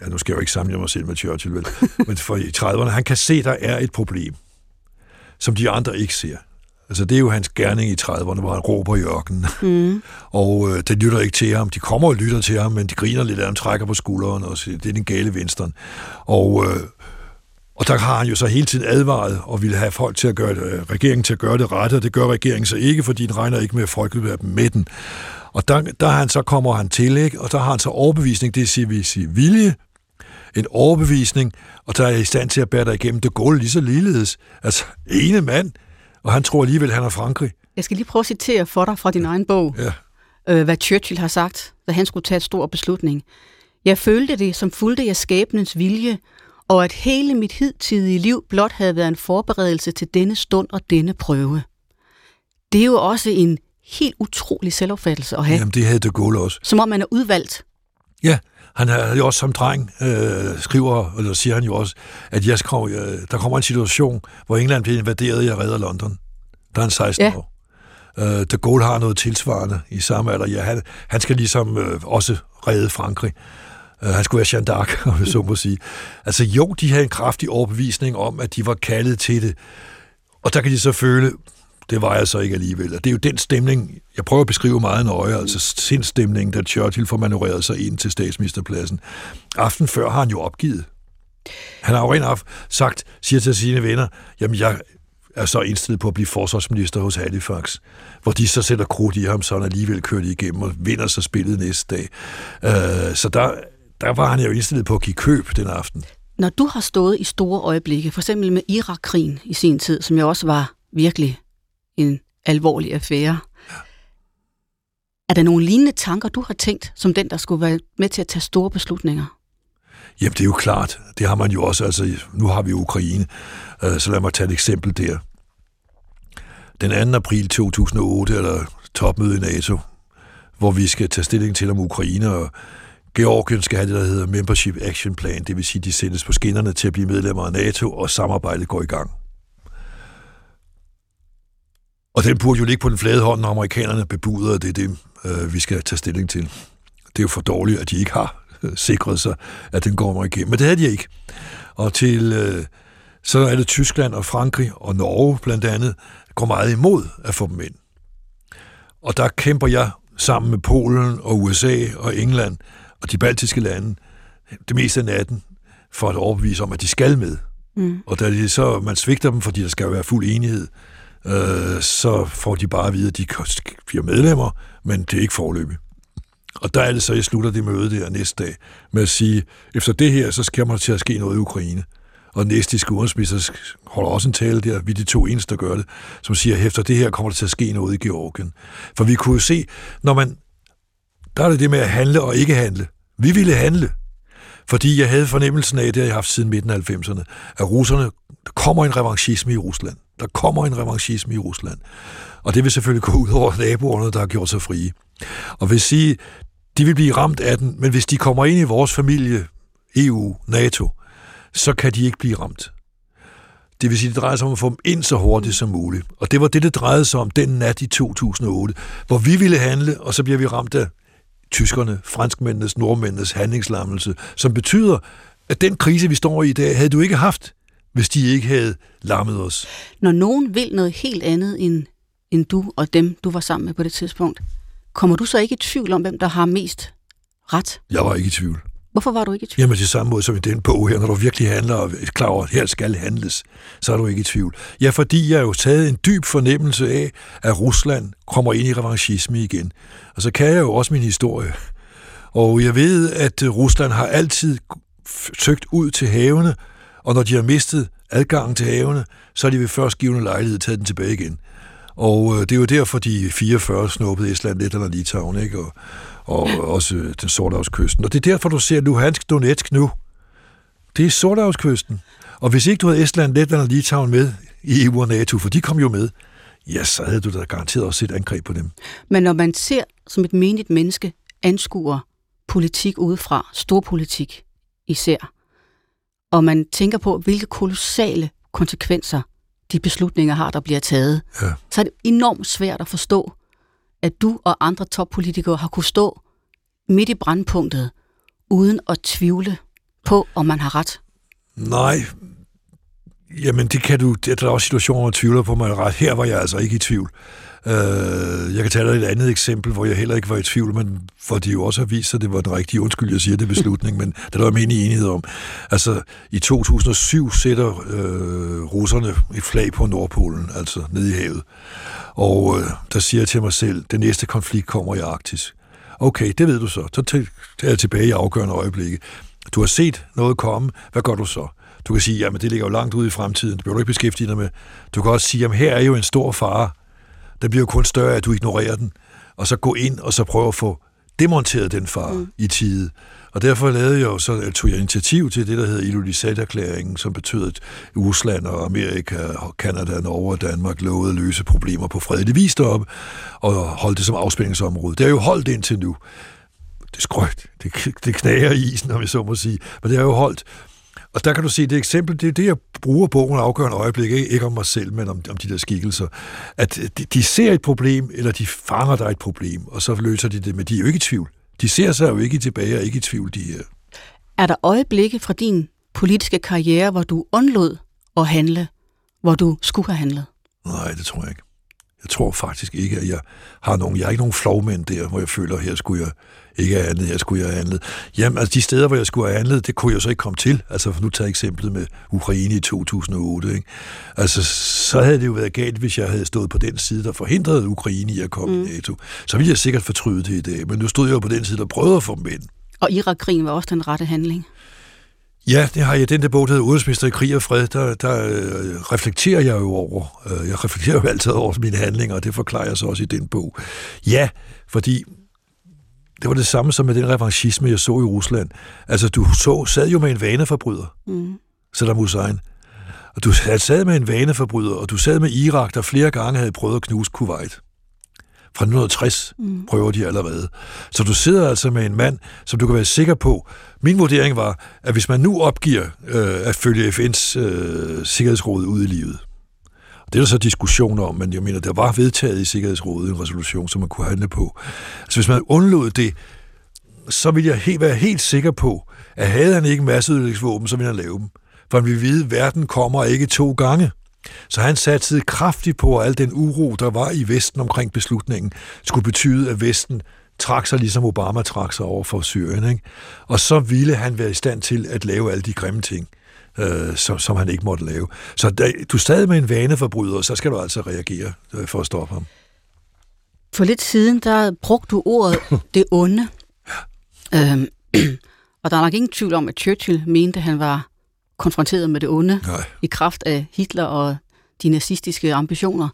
B: ja, nu skal jeg jo ikke samle mig selv med Churchill, vel, men for i 30'erne, han kan se, der er et problem, som de andre ikke ser. Altså, det er jo hans gerning i 30'erne, hvor han råber i ørkenen. Mm. og øh, det lytter ikke til ham. De kommer og lytter til ham, men de griner lidt af ham, trækker på skulderen og siger, det er den gale venstre. Og, øh, og der har han jo så hele tiden advaret og ville have folk til at gøre det, øh, regeringen til at gøre det rette, og det gør regeringen så ikke, fordi den regner ikke med, at folket vil være med den. Og der, der han så kommer han til, ikke? og der har han så overbevisning, det siger vi sige vilje, en overbevisning, og der er i stand til at bære dig igennem det gulv lige så ligedes. Altså, ene mand, og han tror alligevel, han er Frankrig.
A: Jeg skal lige prøve at citere for dig fra din egen bog,
B: Ja.
A: øh, hvad Churchill har sagt, da han skulle tage et stor beslutning. Jeg følte det, som fulgte jeg skæbnens vilje, og at hele mit hidtidige liv blot havde været en forberedelse til denne stund og denne prøve. Det er jo også en helt utrolig selvopfattelse at have,
B: Jamen, det havde de Gaulle også.
A: som om man er udvalgt.
B: Ja, han har jo også som dreng, øh, skriver, eller siger han jo også, at jeg skrev, øh, der kommer en situation, hvor England bliver invaderet, jeg redder London. Der er han 16
A: Ja.
B: år. Øh, de Gaulle har noget tilsvarende i samme alder. Ja, han, han skal ligesom øh, også redde Frankrig. Øh, han skulle være Jean d'Arc, om jeg så må sige. Altså jo, de havde en kraftig overbevisning om, at de var kaldet til det. Og der kan de så føle, det var jeg så ikke alligevel. Og det er jo den stemning, jeg prøver at beskrive meget nøje, altså sindstemningen, da Churchill får manøvreret sig ind til statsministerpladsen. Aften før har han jo opgivet. Han har jo rent af sagt, siger til sine venner, jamen jeg er så indstillet på at blive forsvarsminister hos Halifax, hvor de så sætter krudt i ham, så han alligevel kører de igennem og vinder så spillet næste dag. Øh, så der, der var han jo indstillet på at give køb den aften.
A: Når du har stået i store øjeblikke, for eksempel med Irak-krigen i sin tid, som jo også var virkelig en alvorlig affære, er der nogle lignende tanker, du har tænkt, som den, der skulle være med til at tage store beslutninger?
B: Jamen, det er jo klart. Det har man jo også. Altså, nu har vi Ukraine, øh, så lad mig tage et eksempel der. Den 2. april 2008, eller topmøde i NATO, hvor vi skal tage stilling til om Ukraine og Georgien skal have det, der hedder Membership Action Plan, det vil sige, de sendes på skinnerne til at blive medlemmer af NATO, og samarbejdet går i gang. Og den burde jo ligge på den flade hånd, når amerikanerne bebuder, at det er det, øh, vi skal tage stilling til. Det er jo for dårligt, at de ikke har øh, sikret sig, at den går mig igennem. Men det havde de ikke. Og til, øh, så er det Tyskland og Frankrig og Norge blandt andet, går meget imod at få dem ind. Og der kæmper jeg sammen med Polen og USA og England og de baltiske lande det meste af natten for at overbevise om, at de skal med.
A: Mm.
B: Og da de så, man svigter dem, fordi der skal jo være fuld enighed, øh, så får de bare at vide, at de bliver medlemmer, men det er ikke forløbigt. Og der er det så, jeg slutter det møde der næste dag med at sige, efter det her, så skal man til at ske noget i Ukraine. Og den estiske udenrigsminister holder også en tale der, vi er de to eneste, der gør det, som siger, at efter det her kommer der til at ske noget i Georgien. For vi kunne jo se, når man, der er det det med at handle og ikke handle. Vi ville handle, fordi jeg havde fornemmelsen af, det har jeg haft siden midten af 90'erne, at russerne, der kommer en revanchisme i Rusland. Der kommer en revanchisme i Rusland. Og det vil selvfølgelig gå ud over naboerne, der har gjort sig frie. Og vil sige, de vil blive ramt af den, men hvis de kommer ind i vores familie, EU, NATO, så kan de ikke blive ramt. Det vil sige, det drejer sig om at få dem ind så hurtigt som muligt. Og det var det, det drejede sig om den nat i 2008, hvor vi ville handle, og så bliver vi ramt af tyskerne, franskmændenes, nordmændenes handlingslammelse, som betyder, at den krise, vi står i i dag, havde du ikke haft, hvis de ikke havde lammet os.
A: Når nogen vil noget helt andet end, end du og dem, du var sammen med på det tidspunkt, kommer du så ikke i tvivl om, hvem der har mest ret?
B: Jeg var ikke i tvivl.
A: Hvorfor var du ikke i tvivl?
B: Jamen til samme måde som i den bog her, når du virkelig handler og er klar over, at her skal handles, så er du ikke i tvivl. Ja, fordi jeg har jo taget en dyb fornemmelse af, at Rusland kommer ind i revanchisme igen. Og så kan jeg jo også min historie. Og jeg ved, at Rusland har altid søgt ud til havene, og når de har mistet adgangen til havene, så er de ved først givende lejlighed taget den tilbage igen. Og øh, det er jo derfor, de 44 snuppede Estland, Letland og Litauen, ikke? Og, og også den Sorthavskysten. Og det er derfor, du ser Luhansk Donetsk nu. Det er Sorthavskysten. Og hvis ikke du havde Estland, Letland og Litauen med i EU og NATO, for de kom jo med, ja, så havde du da garanteret også et angreb på dem.
A: Men når man ser som et menigt menneske anskuer politik udefra, storpolitik især, og man tænker på, hvilke kolossale konsekvenser de beslutninger har, der bliver taget,
B: Ja.
A: så er det enormt svært at forstå, at du og andre toppolitikere har kunne stå midt i brandpunktet, uden at tvivle på, om man har ret.
B: Nej, Jamen, det kan du... Der er også situationer, hvor man tvivler på mig ret. Her var jeg altså ikke i tvivl. Øh, jeg kan tage dig et andet eksempel, hvor jeg heller ikke var i tvivl, men hvor de jo også har vist sig, at det var den rigtige undskyld, jeg siger det beslutning, men det er der var enighed om. Altså, i 2007 sætter øh, russerne et flag på Nordpolen, altså nede i havet. Og øh, der siger jeg til mig selv, den næste konflikt kommer i Arktis. Okay, det ved du så. Så er jeg tilbage i afgørende øjeblikke. Du har set noget komme. Hvad gør du så? Du kan sige, jamen det ligger jo langt ude i fremtiden. Det bliver du ikke beskæftige dig med. Du kan også sige, jamen her er jo en stor fare. Den bliver jo kun større, at du ignorerer den. Og så gå ind og så prøve at få demonteret den far mm. i tide. Og derfor lavede jeg jo så, tog jeg initiativ til det, der hedder Ilulissat-erklæringen, som betød, at Rusland og Amerika, og Kanada, Norge og Danmark lovede at løse problemer på fredelig vis deroppe, og holdt det som afspændingsområde. Det er jo holdt indtil nu. Det er skrøgt. Det, det knager i isen, om jeg så må sige. Men det er jo holdt. Og der kan du se, det eksempel, det er det, jeg bruger bogen afgørende øjeblik, ikke, ikke om mig selv, men om, om de der skikkelser. At de, de ser et problem, eller de fanger dig et problem, og så løser de det, men de er jo ikke i tvivl. De ser sig jo ikke tilbage og ikke i tvivl, de her.
A: Er der øjeblikke fra din politiske karriere, hvor du undlod at handle, hvor du skulle have handlet?
B: Nej, det tror jeg ikke. Jeg tror faktisk ikke, at jeg har nogen, jeg har ikke nogen flovmænd der, hvor jeg føler, at her skulle jeg ikke have handlet, her skulle jeg have handlet. Jamen, altså de steder, hvor jeg skulle have handlet, det kunne jeg så ikke komme til. Altså, for nu tager eksemplet med Ukraine i 2008, ikke? Altså, så havde det jo været galt, hvis jeg havde stået på den side, der forhindrede Ukraine i at komme mm. i NATO. Så ville jeg sikkert fortryde det i dag, men nu stod jeg jo på den side, der prøvede at få dem ind.
A: Og Irak-krigen var også den rette handling?
B: Ja, det har jeg. Den der bog, der hedder Udenrigsminister i krig og fred, der, der øh, reflekterer jeg jo over. Øh, jeg reflekterer jo altid over mine handlinger, og det forklarer jeg så også i den bog. Ja, fordi det var det samme som med den revanchisme, jeg så i Rusland. Altså, du så, sad jo med en vaneforbryder, mm. Saddam Hussein. Og du sad med en vaneforbryder, og du sad med Irak, der flere gange havde prøvet at knuse Kuwait. Fra 1960 mm. prøver de allerede. Så du sidder altså med en mand, som du kan være sikker på. Min vurdering var, at hvis man nu opgiver øh, at følge FN's øh, Sikkerhedsråd ud i livet, det er der så diskussioner om, men jeg mener, der var vedtaget i Sikkerhedsrådet en resolution, som man kunne handle på. Altså hvis man undlod det, så vil jeg helt, være helt sikker på, at havde han ikke masseødelægningsvåben, så ville han lave dem. For han ville vide, at verden kommer ikke to gange. Så han satte kraftigt på, at al den uro, der var i Vesten omkring beslutningen, skulle betyde, at Vesten trak sig, ligesom Obama trak sig over for Syrien. Ikke? Og så ville han være i stand til at lave alle de grimme ting, øh, som, som han ikke måtte lave. Så da, du er stadig med en vaneforbryder, så skal du altså reagere øh, for at stoppe ham.
A: For lidt siden, der brugte du ordet det onde. Øhm, og der er nok ingen tvivl om, at Churchill mente, at han var konfronteret med det onde Nej. i kraft af Hitler og de nazistiske ambitioner.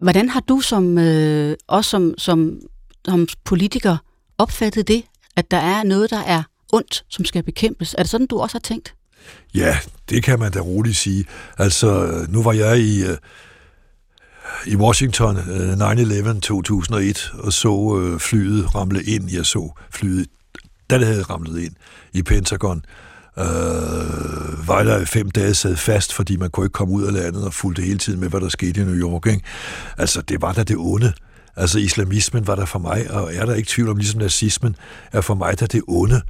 A: Hvordan har du som, øh, også som, som, som politiker opfattet det, at der er noget, der er ondt, som skal bekæmpes? Er det sådan, du også har tænkt?
B: Ja, det kan man da roligt sige. Altså, nu var jeg i, øh, i Washington øh, 9-11 2001 og så øh, flyet ramle ind. Jeg så flyet, da det havde ramlet ind i Pentagon. Øh, var der fem dage sad fast, fordi man kunne ikke komme ud af landet og fulgte hele tiden med, hvad der skete i New York. Ikke? Altså, det var da det onde. Altså, islamismen var der for mig, og er der ikke tvivl om, ligesom nazismen er for mig der det onde.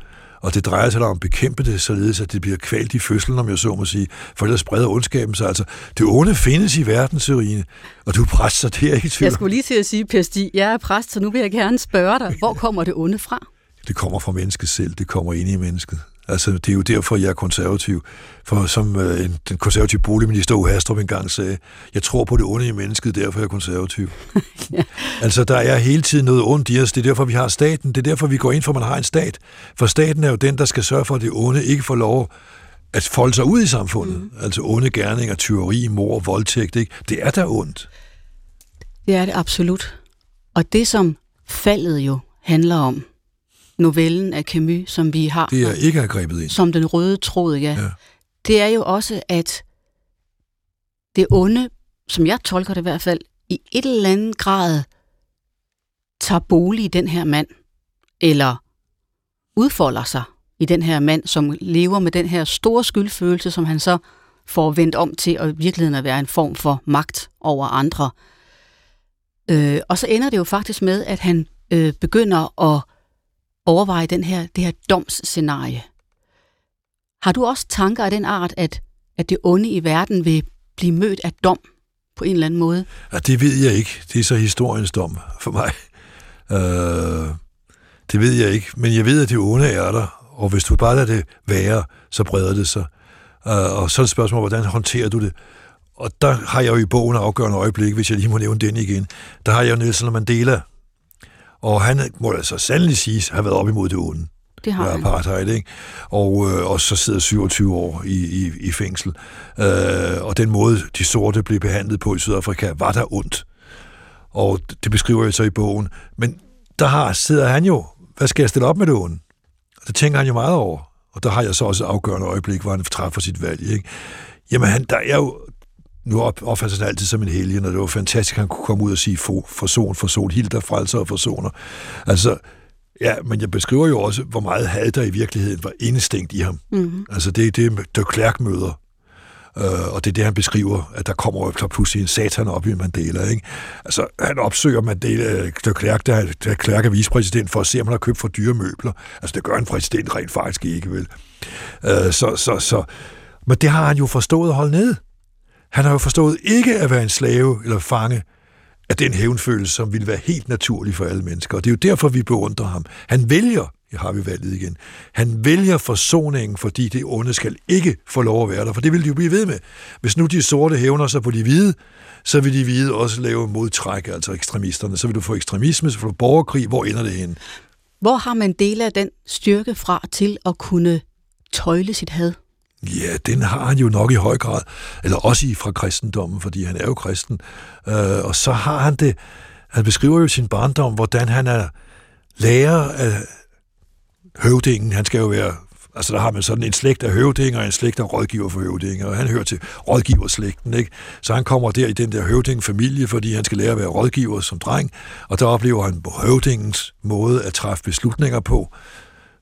B: Og det drejer sig om at bekæmpe det, således at det bliver kvalt i fødslen, om jeg så må sige, for ellers spreder ondskaben sig. Altså, det onde findes i verden, Sørine, og du er præst, så det er ikke tvivl.
A: Jeg skulle lige til at sige, Per Stig, jeg er præst, så nu vil jeg gerne spørge dig, hvor kommer det onde fra?
B: Det kommer fra mennesket selv, det kommer ind i mennesket. Altså, det er jo derfor, jeg er konservativ. For som øh, den konservative boligminister O. Hastrup engang sagde, jeg tror på det onde i mennesket, derfor er jeg konservativ. ja. Altså, der er hele tiden noget ondt i os. Det er derfor, vi har staten. Det er derfor, vi går ind for, at man har en stat. For staten er jo den, der skal sørge for, at det onde ikke får lov at folde sig ud i samfundet. Mm. Altså onde gerninger, tyveri, mor, voldtægt. Ikke? Det er da ondt.
A: Det er det absolut. Og det, som faldet jo handler om, novellen af Camus, som vi har.
B: Det er ikke er grebet ind.
A: Som den røde tråd, ja. ja. Det er jo også, at det onde, som jeg tolker det i hvert fald, i et eller andet grad tager bolig i den her mand, eller udfolder sig i den her mand, som lever med den her store skyldfølelse, som han så får vendt om til at i virkeligheden at være en form for magt over andre. Øh, og så ender det jo faktisk med, at han øh, begynder at overveje den her, det her domsscenarie. Har du også tanker af den art, at at det onde i verden vil blive mødt af dom på en eller anden måde?
B: Ja, det ved jeg ikke. Det er så historiens dom for mig. Øh, det ved jeg ikke, men jeg ved, at det onde er der, og hvis du bare lader det være, så breder det sig. Øh, og så er det spørgsmål, hvordan håndterer du det? Og der har jeg jo i bogen afgørende øjeblik, hvis jeg lige må nævne den igen, der har jeg jo Nelson Mandela, og han må altså sandelig sige, have været op imod det onde.
A: Det har han.
B: apartheid, ikke? Og, øh, og så sidder 27 år i, i, i fængsel. Øh, og den måde, de sorte blev behandlet på i Sydafrika, var der ondt. Og det beskriver jeg så i bogen. Men der har, sidder han jo, hvad skal jeg stille op med det onde? Og det tænker han jo meget over. Og der har jeg så også afgørende øjeblik, hvor han træffer sit valg. Ikke? Jamen, han, der er jo nu opfatter han altid som en helgen, og det var fantastisk, at han kunne komme ud og sige for, forson, forson, Hilda, frelser og forsoner. Altså, ja, men jeg beskriver jo også, hvor meget had der i virkeligheden var indestængt i ham. Mm-hmm. Altså, det er det, de Klerk møder. Uh, og det er det, han beskriver, at der kommer jo pludselig en satan op i Mandela. Ikke? Altså, han opsøger Mandela, de Klerk, der, der Klerk er vicepræsident, for at se, om han har købt for dyre møbler. Altså, det gør en præsident rent faktisk ikke, vel? Uh, så, så, så, men det har han jo forstået at holde ned. Han har jo forstået ikke at være en slave eller fange af den hævnfølelse, som ville være helt naturlig for alle mennesker. Og det er jo derfor, vi beundrer ham. Han vælger, jeg har vi valget igen, han vælger forsoningen, fordi det onde skal ikke få lov at være der, for det vil de jo blive ved med. Hvis nu de sorte hævner sig på de hvide, så vil de hvide også lave modtræk, altså ekstremisterne. Så vil du få ekstremisme, så får du borgerkrig. Hvor ender det hen?
A: Hvor har man del af den styrke fra til at kunne tøjle sit had?
B: Ja, den har han jo nok i høj grad, eller også i fra kristendommen, fordi han er jo kristen. Øh, og så har han det, han beskriver jo sin barndom, hvordan han er lærer af høvdingen. Han skal jo være, altså der har man sådan en slægt af høvdinger og en slægt af rådgiver for høvdinger, og han hører til rådgiverslægten, ikke? Så han kommer der i den der høvdingfamilie, fordi han skal lære at være rådgiver som dreng, og der oplever han høvdingens måde at træffe beslutninger på,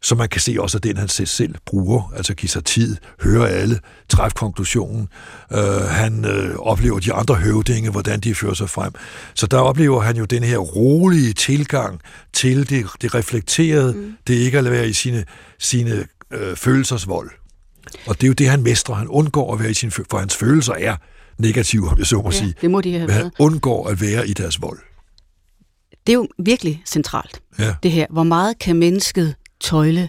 B: så man kan se også, at den han selv bruger, altså give sig tid, høre alle, træffe konklusionen. Uh, han uh, oplever de andre høvdinge, hvordan de fører sig frem. Så der oplever han jo den her rolige tilgang til det, det reflekterede, mm. det ikke at være i sine, sine uh, følelsers vold. Og det er jo det, han mestrer. Han undgår at være i sin for hans følelser er negative, om jeg så må ja, sige.
A: det må de have været.
B: Han undgår at være i deres vold.
A: Det er jo virkelig centralt, ja. det her. Hvor meget kan mennesket tøjle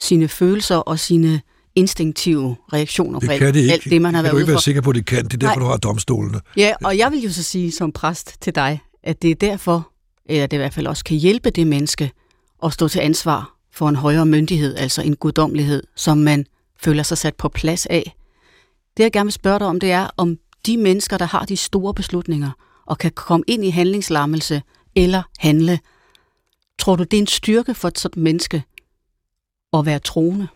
A: sine følelser og sine instinktive reaktioner
B: det
A: på
B: kan
A: alt
B: det, ikke.
A: alt det, man har været
B: ude for.
A: Du
B: ikke være sikker på, at det kan. Det er derfor,
A: Nej.
B: du har domstolene.
A: Ja, og jeg vil jo så sige som præst til dig, at det er derfor, eller det i hvert fald også kan hjælpe det menneske at stå til ansvar for en højere myndighed, altså en guddommelighed, som man føler sig sat på plads af. Det jeg gerne vil spørge dig om, det er, om de mennesker, der har de store beslutninger, og kan komme ind i handlingslammelse eller handle, tror du, det er en styrke for et sådan menneske at være troende?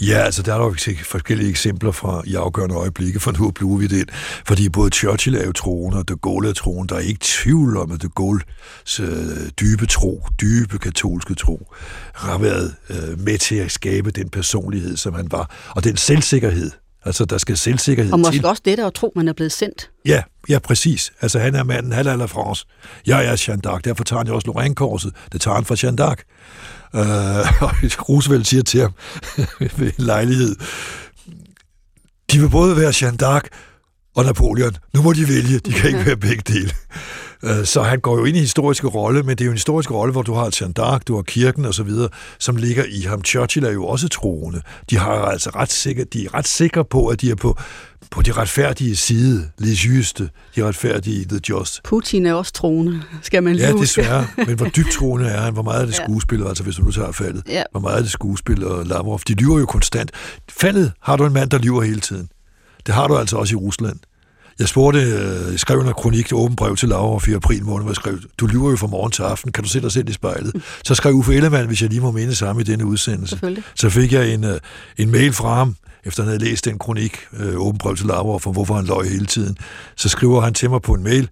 B: Ja, altså der er jo forskellige eksempler fra i afgørende øjeblikke, for nu bliver vi det Fordi både Churchill er jo troende, og de Gaulle er troende. Der er ikke tvivl om, at de Gaulles øh, dybe tro, dybe katolske tro, har været øh, med til at skabe den personlighed, som han var. Og den selvsikkerhed, Altså, der skal selvsikkerhed
A: Og måske
B: til.
A: også det der at tro, man er blevet sendt.
B: Ja, ja, præcis. Altså, han er manden, han er la France. Jeg er Jeanne d'Arc, derfor tager han jo også Lorraine-korset. Det tager han fra Jeanne d'Arc. Uh, og Roosevelt siger til ham ved en lejlighed, de vil både være Jeanne d'Arc og Napoleon. Nu må de vælge, de kan ikke være begge dele. Uh, så han går jo ind i historiske rolle, men det er jo en historisk rolle, hvor du har Jeanne d'Arc, du har kirken og så videre, som ligger i ham. Churchill er jo også troende. De har altså ret sikre, de er ret sikre på, at de er på, på de retfærdige side, les juste, de retfærdige, the just.
A: Putin er også troende, skal man lige
B: Ja, desværre. Men hvor dybt troende er han? Hvor meget er det
A: Ja.
B: skuespil, altså hvis du nu tager faldet?
A: Ja.
B: Hvor meget er det skuespil og Lavrov? De lyver jo konstant. Faldet har du en mand, der lyver hele tiden. Det har du altså også i Rusland. Jeg spurgte, øh, jeg skrev en kronik til åben brev til Lavrov i april måned, hvor jeg skrev, du lyver jo fra morgen til aften, kan du se dig selv i spejlet? Så skrev Uffe Ellemann, hvis jeg lige må minde samme i denne udsendelse. Så fik jeg en, øh, en mail fra ham, efter han havde læst den kronik, øh, åben brev til Lavrov, for hvorfor han løg hele tiden. Så skriver han til mig på en mail,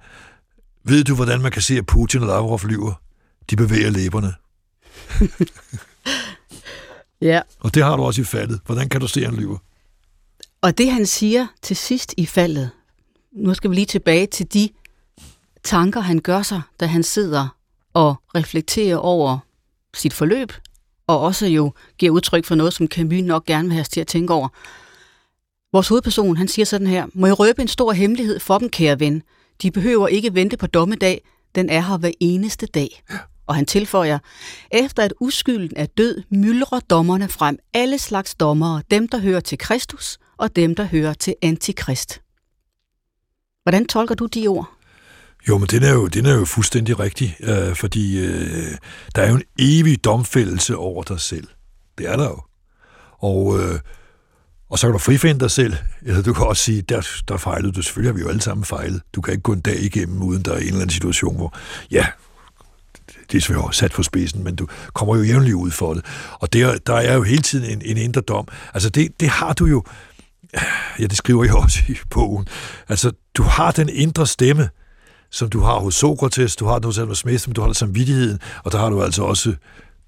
B: ved du, hvordan man kan se, at Putin og Lavrov lyver? De bevæger læberne.
A: Ja,
B: Og det har du også i faldet. Hvordan kan du se, at han lyver?
A: og det han siger til sidst i faldet, nu skal vi lige tilbage til de tanker, han gør sig, da han sidder og reflekterer over sit forløb, og også jo giver udtryk for noget, som Camus nok gerne vil have os til at tænke over. Vores hovedperson, han siger sådan her, må jeg røbe en stor hemmelighed for dem, kære ven. De behøver ikke vente på dommedag, den er her hver eneste dag. Og han tilføjer, efter at uskylden er død, myldrer dommerne frem alle slags dommere, dem der hører til Kristus og dem der hører til Antikrist. Hvordan tolker du de ord?
B: Jo, men den er jo, den er jo fuldstændig rigtig, øh, fordi øh, der er jo en evig domfældelse over dig selv. Det er der jo. Og, øh, og så kan du frifinde dig selv, eller du kan også sige, der, der fejlede du. Selvfølgelig har vi jo alle sammen fejlet. Du kan ikke gå en dag igennem, uden der er en eller anden situation, hvor, ja, det er selvfølgelig sat på spidsen, men du kommer jo jævnligt ud for det. Og der, der er jo hele tiden en, en indre dom. Altså det, det har du jo, ja, det skriver jeg også i bogen. Altså, du har den indre stemme, som du har hos Sokrates, du har den hos Adam Smith, men du har samvittigheden, og der har du altså også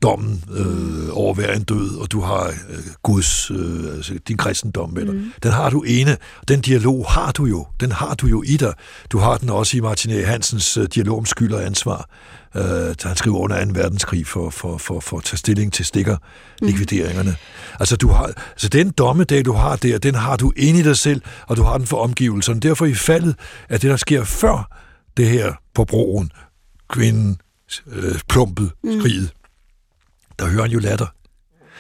B: dommen øh, over hver en død, og du har øh, Guds, øh, altså din kristendom med dig. Mm. Den har du ene. Den dialog har du jo. Den har du jo i dig. Du har den også i Martin A. Hansens øh, dialog om skyld og ansvar. Øh, han skriver under 2. verdenskrig for, for, for, for at tage stilling til stikker likvideringerne. Mm. Altså, du har, altså den dommedag, du har der, den har du inde i dig selv, og du har den for omgivelserne. Derfor i faldet af det, der sker før det her på broen, kvinden, øh, plumpet, skriget, mm der hører han jo latter.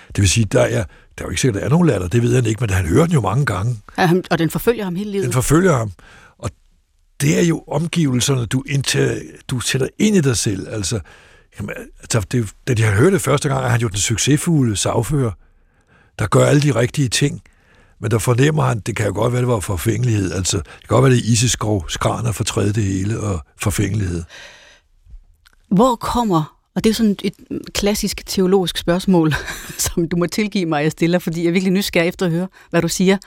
B: Det vil sige, der er, der er jo ikke sikkert, der er nogen latter, det ved han ikke, men han hører den jo mange gange.
A: Ja, og den forfølger ham hele livet.
B: Den forfølger ham. Og det er jo omgivelserne, du, indtager, du sætter ind i dig selv. Altså, jamen, altså det, da de har hørt det første gang, er han jo den succesfulde sagfører, der gør alle de rigtige ting. Men der fornemmer han, det kan jo godt være, det var forfængelighed. Altså, det kan godt være, det er Iseskov, skraner fortræde det hele og forfængelighed.
A: Hvor kommer og det er sådan et klassisk teologisk spørgsmål, som du må tilgive mig, jeg stiller, fordi jeg er virkelig nysgerrig efter at høre, hvad du siger.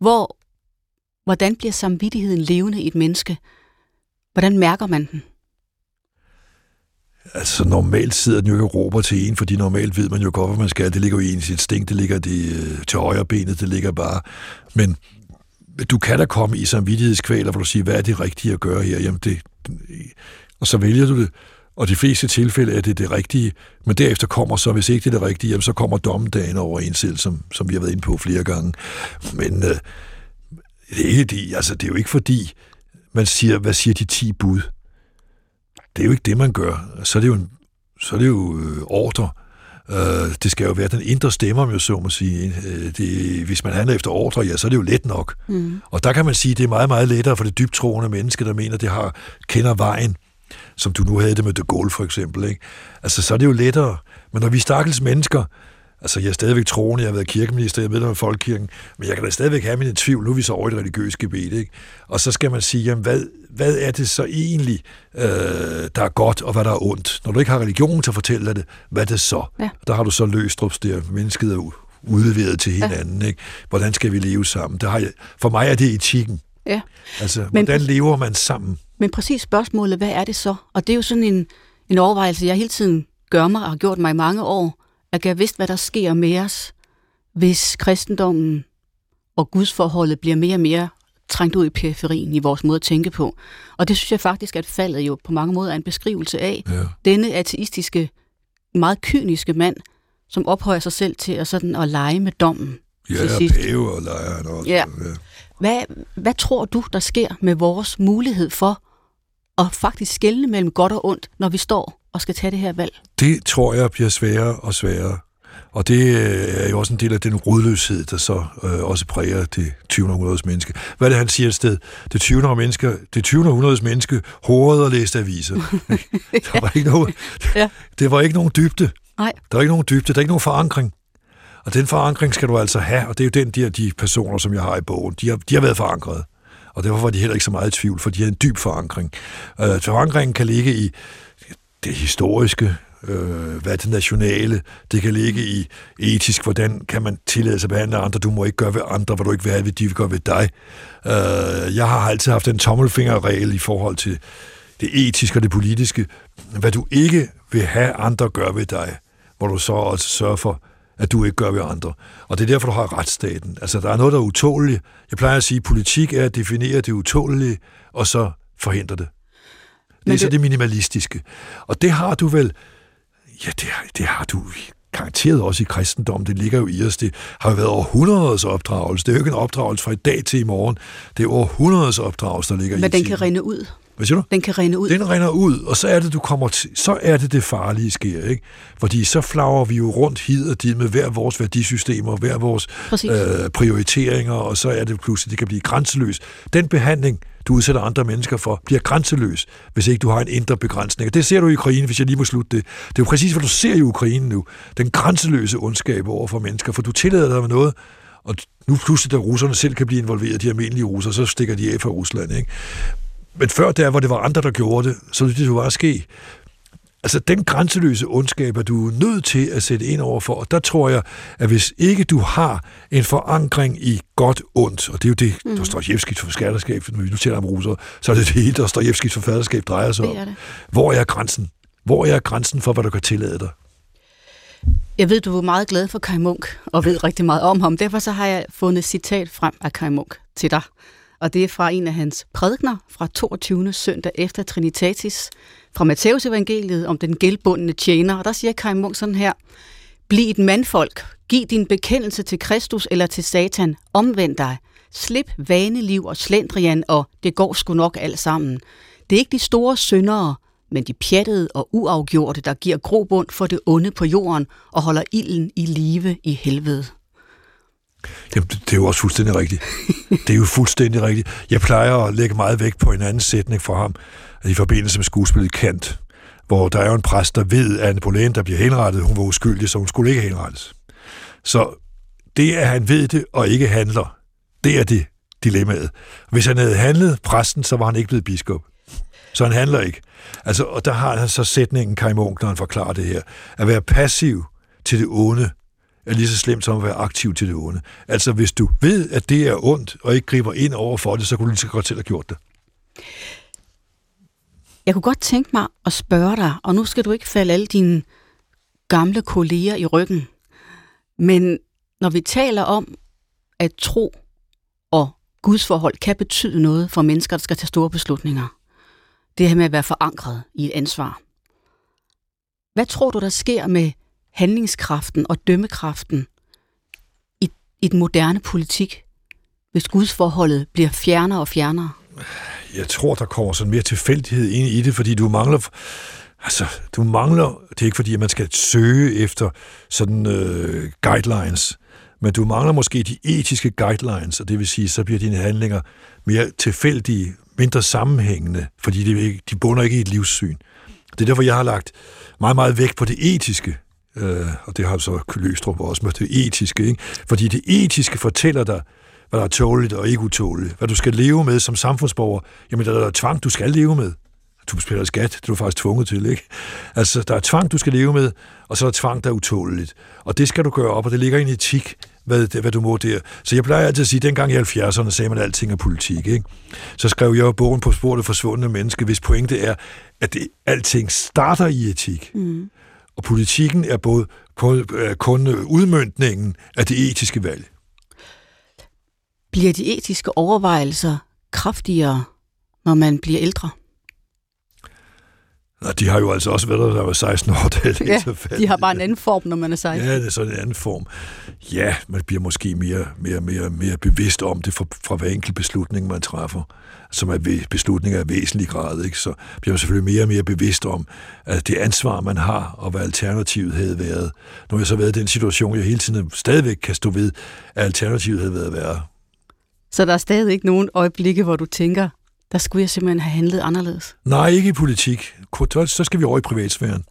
A: Hvor, hvordan bliver samvittigheden levende i et menneske? Hvordan mærker man den?
B: Altså normalt sidder den jo ikke og råber til en, fordi normalt ved man jo godt, hvad man skal. Det ligger jo i ens instinkt, det ligger det, øh, til højre benet, det ligger bare. Men du kan da komme i samvittighedskvaler, hvor du siger, hvad er det rigtige at gøre her? Jamen det, og så vælger du det og de fleste tilfælde er det det rigtige, men derefter kommer så, hvis ikke det er det rigtige, jamen, så kommer dommedagen over en selv, som, som vi har været inde på flere gange. Men øh, det, er de, altså, det er jo ikke fordi, man siger, hvad siger de 10 bud? Det er jo ikke det, man gør. Så er det jo, en, så er det jo øh, ordre. Øh, det skal jo være den indre stemme, om jeg så må sige. Øh, det, hvis man handler efter ordre, ja, så er det jo let nok. Mm. Og der kan man sige, at det er meget, meget lettere for det dybtroende menneske, der mener, det har kender vejen som du nu havde det med De Gaulle for eksempel. Ikke? Altså, så er det jo lettere. Men når vi stakkels mennesker, altså jeg er stadigvæk troende, jeg har været kirkeminister, jeg er medlem af Folkekirken, men jeg kan da stadigvæk have mine tvivl, nu er vi så over i det religiøse gebet, ikke? Og så skal man sige, jamen, hvad, hvad er det så egentlig, øh, der er godt, og hvad der er ondt? Når du ikke har religion til at fortælle dig det, hvad er det så? Ja. Der har du så løst der, mennesket er udleveret til hinanden, ja. ikke? Hvordan skal vi leve sammen? Det har jeg, for mig er det etikken. Ja. Altså, men, hvordan lever man sammen?
A: Men præcis spørgsmålet, hvad er det så? Og det er jo sådan en, en overvejelse, jeg hele tiden gør mig og har gjort mig i mange år, at jeg vidst, hvad der sker med os, hvis kristendommen og gudsforholdet bliver mere og mere trængt ud i periferien i vores måde at tænke på. Og det synes jeg faktisk, at faldet jo på mange måder er en beskrivelse af ja. denne ateistiske, meget kyniske mand, som ophøjer sig selv til at, sådan at lege med dommen.
B: Ja, og pæve og leger han også. Ja. ja.
A: Hvad, hvad tror du, der sker med vores mulighed for at faktisk skelne mellem godt og ondt, når vi står og skal tage det her valg?
B: Det tror jeg bliver sværere og sværere. Og det øh, er jo også en del af den rodløshed, der så øh, også præger det 20. århundredes menneske. Hvad er det, han siger et sted? Det 20. århundredes menneske, det 20. århundredes menneske hårede og læste aviser. der var ikke noget, ja. det var ikke nogen dybde. Nej. Der var ikke nogen dybde, der er ikke nogen forankring. Og den forankring skal du altså have, og det er jo den, de, de personer, som jeg har i bogen, de har, de har været forankret. Og derfor var de heller ikke så meget i tvivl, for de har en dyb forankring. Øh, forankringen kan ligge i det historiske, øh, hvad er det nationale, det kan ligge i etisk, hvordan kan man tillade sig at behandle andre, du må ikke gøre ved andre, hvad du ikke vil have, de vil gøre ved dig. Øh, jeg har altid haft en tommelfingerregel i forhold til det etiske og det politiske, hvad du ikke vil have andre gøre ved dig, hvor du så også sørger for, at du ikke gør ved andre. Og det er derfor, du har retsstaten. Altså, der er noget, der er utåligt. Jeg plejer at sige, at politik er at definere det utålige, og så forhindre det. Det er det... så det minimalistiske. Og det har du vel... Ja, det, det har du garanteret også i kristendommen, det ligger jo i os, det har jo været århundreders opdragelse. Det er jo ikke en opdragelse fra i dag til i morgen, det er århundreders opdragelse, der ligger
A: Men
B: i
A: Men den kan rinde ud.
B: Hvad siger du?
A: Den kan rinde ud.
B: Den rinder ud, og så er det, du kommer til, så er det det farlige sker, ikke? Fordi så flager vi jo rundt hid og dit med hver vores værdisystemer, hver vores
A: Præcis.
B: øh, prioriteringer, og så er det pludselig, det kan blive grænseløs. Den behandling, du udsætter andre mennesker for, bliver grænseløs, hvis ikke du har en indre begrænsning. Og det ser du i Ukraine, hvis jeg lige må slutte det. Det er jo præcis, hvad du ser i Ukraine nu. Den grænseløse ondskab over for mennesker, for du tillader dig noget, og nu pludselig, da russerne selv kan blive involveret, de almindelige russer, så stikker de af fra Rusland, ikke? Men før der, hvor det var andre, der gjorde det, så det jo bare ske. Altså, den grænseløse ondskab er du nødt til at sætte ind over for, og der tror jeg, at hvis ikke du har en forankring i godt ondt, og det er jo det, mm. der står Jevskis forfatterskab, når vi nu taler om russer, så er det det hele, der står Jevskis forfatterskab drejer sig om.
A: Det er det.
B: Hvor er grænsen? Hvor er grænsen for, hvad du kan tillade dig?
A: Jeg ved, du er meget glad for Kai Munk, og ved rigtig meget om ham. Derfor så har jeg fundet et citat frem af Kai Munk til dig. Og det er fra en af hans prædikner fra 22. søndag efter Trinitatis, fra Matteus evangeliet om den gældbundne tjener. Og der siger Kai Munk sådan her, Bliv et mandfolk, giv din bekendelse til Kristus eller til Satan, omvend dig, slip vaneliv og slendrian, og det går sgu nok alt sammen. Det er ikke de store syndere, men de pjattede og uafgjorte, der giver grobund for det onde på jorden og holder ilden i live i helvede.
B: Jamen, det er jo også fuldstændig rigtigt. Det er jo fuldstændig rigtigt. Jeg plejer at lægge meget vægt på en anden sætning fra ham, i forbindelse med skuespillet Kant, hvor der er jo en præst, der ved, at Anne Boleyn, der bliver henrettet, hun var uskyldig, så hun skulle ikke henrettes. Så det, at han ved det og ikke handler, det er det dilemmaet. Hvis han havde handlet præsten, så var han ikke blevet biskop. Så han handler ikke. Altså, og der har han så sætningen, Kai Munk, når han forklarer det her. At være passiv til det onde, er lige så slemt som at være aktiv til det onde. Altså, hvis du ved, at det er ondt, og ikke griber ind over for det, så kunne du lige så godt selv have gjort det.
A: Jeg kunne godt tænke mig at spørge dig, og nu skal du ikke falde alle dine gamle kolleger i ryggen, men når vi taler om, at tro og Guds forhold kan betyde noget for mennesker, der skal tage store beslutninger, det her med at være forankret i et ansvar. Hvad tror du, der sker med handlingskraften og dømmekraften i, i den moderne politik, hvis Guds forholdet bliver fjernere og fjernere?
B: Jeg tror, der kommer sådan mere tilfældighed ind i det, fordi du mangler... Altså, du mangler... Det er ikke fordi, at man skal søge efter sådan øh, guidelines, men du mangler måske de etiske guidelines, og det vil sige, så bliver dine handlinger mere tilfældige, mindre sammenhængende, fordi de, ikke, de bunder ikke i et livssyn. Det er derfor, jeg har lagt meget, meget vægt på det etiske, øh, og det har så Løstrup også med det etiske, ikke? fordi det etiske fortæller dig, hvad der er tåligt og ikke utåligt, hvad du skal leve med som samfundsborger. Jamen, der er der tvang, du skal leve med. Du betaler skat, det er du faktisk tvunget til, ikke? Altså, der er tvang, du skal leve med, og så er der tvang, der er utåligt. Og det skal du gøre op, og det ligger i en etik, hvad, hvad du må der. Så jeg plejer altid at sige, at dengang i 70'erne sagde man, at alting er politik, ikke? Så skrev jeg bogen på sporet forsvundne menneske, hvis pointe er, at det, alting starter i etik. Mm. Og politikken er både kun, øh, kun øh, udmyndningen af det etiske valg.
A: Bliver de etiske overvejelser kraftigere, når man bliver ældre?
B: Nå, de har jo altså også været der, der var 16 år, da jeg
A: ja, de har bare en anden form, når man er 16.
B: Ja, det er sådan en anden form. Ja, man bliver måske mere, mere, mere, mere bevidst om det fra, fra hver enkelt beslutning, man træffer, som er beslutninger af væsentlig grad. Ikke? Så bliver man selvfølgelig mere og mere bevidst om, at det ansvar, man har, og hvad alternativet havde været. Nu har jeg så været i den situation, jeg hele tiden stadigvæk kan stå ved, at alternativet havde været værre.
A: Så der er stadig ikke nogen øjeblikke, hvor du tænker, der skulle jeg simpelthen have handlet anderledes?
B: Nej, ikke i politik. Så skal vi over i privatsfæren.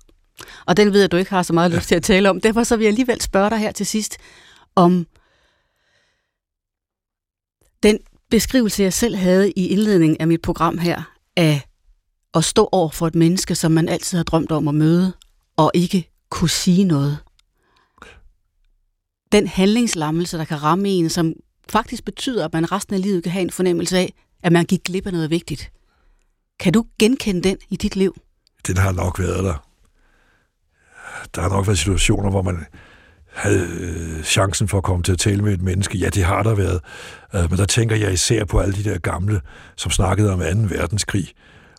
A: Og den ved jeg, du ikke har så meget lyst til at tale om. Derfor så vil jeg alligevel spørge dig her til sidst, om den beskrivelse, jeg selv havde i indledningen af mit program her, af at stå over for et menneske, som man altid har drømt om at møde, og ikke kunne sige noget. Den handlingslammelse, der kan ramme en, som faktisk betyder, at man resten af livet kan have en fornemmelse af, at man gik glip af noget vigtigt. Kan du genkende den i dit liv?
B: Den har nok været der. Der har nok været situationer, hvor man havde øh, chancen for at komme til at tale med et menneske. Ja, det har der været. Øh, men der tænker jeg især på alle de der gamle, som snakkede om 2. verdenskrig.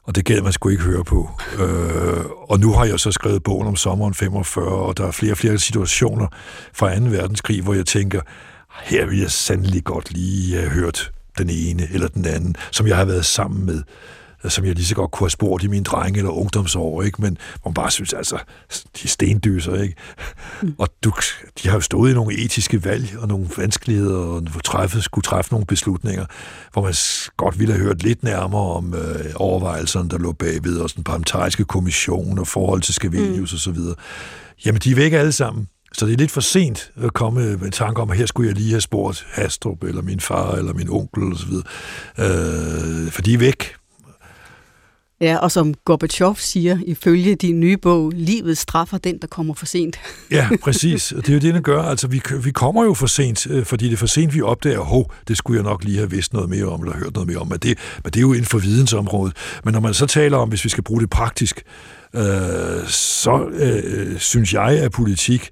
B: og det gad man sgu ikke høre på. Øh, og nu har jeg så skrevet bogen om sommeren 45, og der er flere og flere situationer fra 2. verdenskrig, hvor jeg tænker, her vil jeg sandelig godt lige have hørt den ene eller den anden, som jeg har været sammen med som jeg lige så godt kunne have spurgt i mine drenge eller ungdomsår, ikke? men man bare synes, altså, de stendyser, ikke? Mm. Og du, de har jo stået i nogle etiske valg og nogle vanskeligheder, og træffe, skulle træffe nogle beslutninger, hvor man godt ville have hørt lidt nærmere om øh, overvejelserne, der lå bagved, og den parlamentariske kommission og forhold til Skavenius mm. og så videre. Jamen, de er væk alle sammen. Så det er lidt for sent at komme med tanke om, at her skulle jeg lige have spurgt Hastrup, eller min far, eller min onkel, osv. Øh, for de er væk.
A: Ja, og som Gorbachev siger, ifølge din nye bog, livet straffer den, der kommer for sent.
B: ja, præcis. Det er jo det, det gør. Altså, vi, vi kommer jo for sent, øh, fordi det er for sent, vi opdager, hov, det skulle jeg nok lige have vidst noget mere om, eller hørt noget mere om. Men det, men det er jo inden for vidensområdet. Men når man så taler om, hvis vi skal bruge det praktisk, øh, så øh, synes jeg, at politik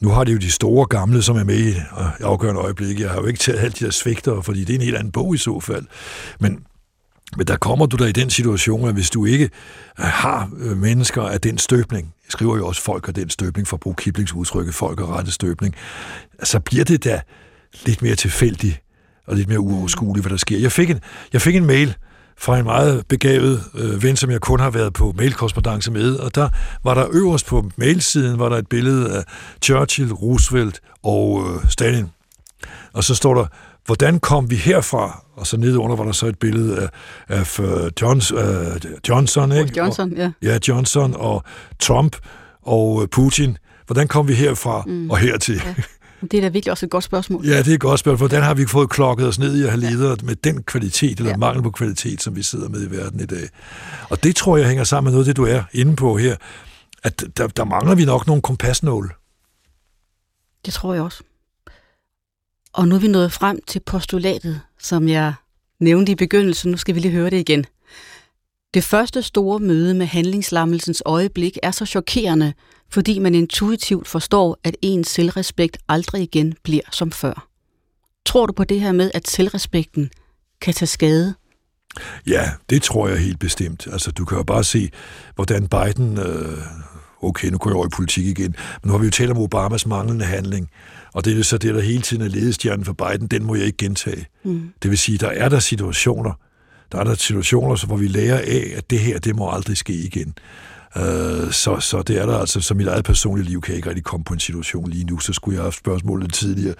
B: nu har det jo de store gamle, som er med i øh, afgørende øjeblik. Jeg har jo ikke taget alle de der svigter, fordi det er en helt anden bog i så fald. Men men der kommer du der i den situation, at hvis du ikke øh, har øh, mennesker af den støbning, jeg skriver jo også folk af den støbning, for at bruge Kiplings udtrykket, folk af rette støbning, så bliver det da lidt mere tilfældigt og lidt mere uoverskueligt, hvad der sker. Jeg fik en, jeg fik en mail fra en meget begavet øh, ven, som jeg kun har været på mailkorrespondence med, og der var der øverst på mailsiden, var der et billede af Churchill, Roosevelt og øh, Stalin. Og så står der, hvordan kom vi herfra? Og så nede under var der så et billede af, af Johns, uh, Johnson, ikke?
A: Johnson, ja.
B: Ja, Johnson og Trump og uh, Putin. Hvordan kom vi herfra mm. og hertil? Ja.
A: Det er da virkelig også et godt spørgsmål.
B: Ja, det er et godt spørgsmål. Hvordan har vi fået klokket os ned i at have ledere ja. med den kvalitet, eller ja. mangel på kvalitet, som vi sidder med i verden i dag? Og det tror jeg hænger sammen med noget det, du er inde på her, at der, der mangler vi nok nogle kompasnål.
A: Det tror jeg også. Og nu er vi nået frem til postulatet, som jeg nævnte i begyndelsen. Nu skal vi lige høre det igen. Det første store møde med handlingslammelsens øjeblik er så chokerende, fordi man intuitivt forstår, at ens selvrespekt aldrig igen bliver som før. Tror du på det her med, at selvrespekten kan tage skade?
B: Ja, det tror jeg helt bestemt. Altså, du kan jo bare se, hvordan Biden... Øh, okay, nu går jeg over i politik igen, men nu har vi jo talt om Obamas manglende handling. Og det er så det, der hele tiden er ledestjernen for Biden, den må jeg ikke gentage. Mm. Det vil sige, der er der situationer, der er der situationer, hvor vi lærer af, at det her, det må aldrig ske igen. Uh, så, så det er der altså, som mit eget personlige liv kan jeg ikke rigtig komme på en situation lige nu, så skulle jeg have haft spørgsmålet tidligere.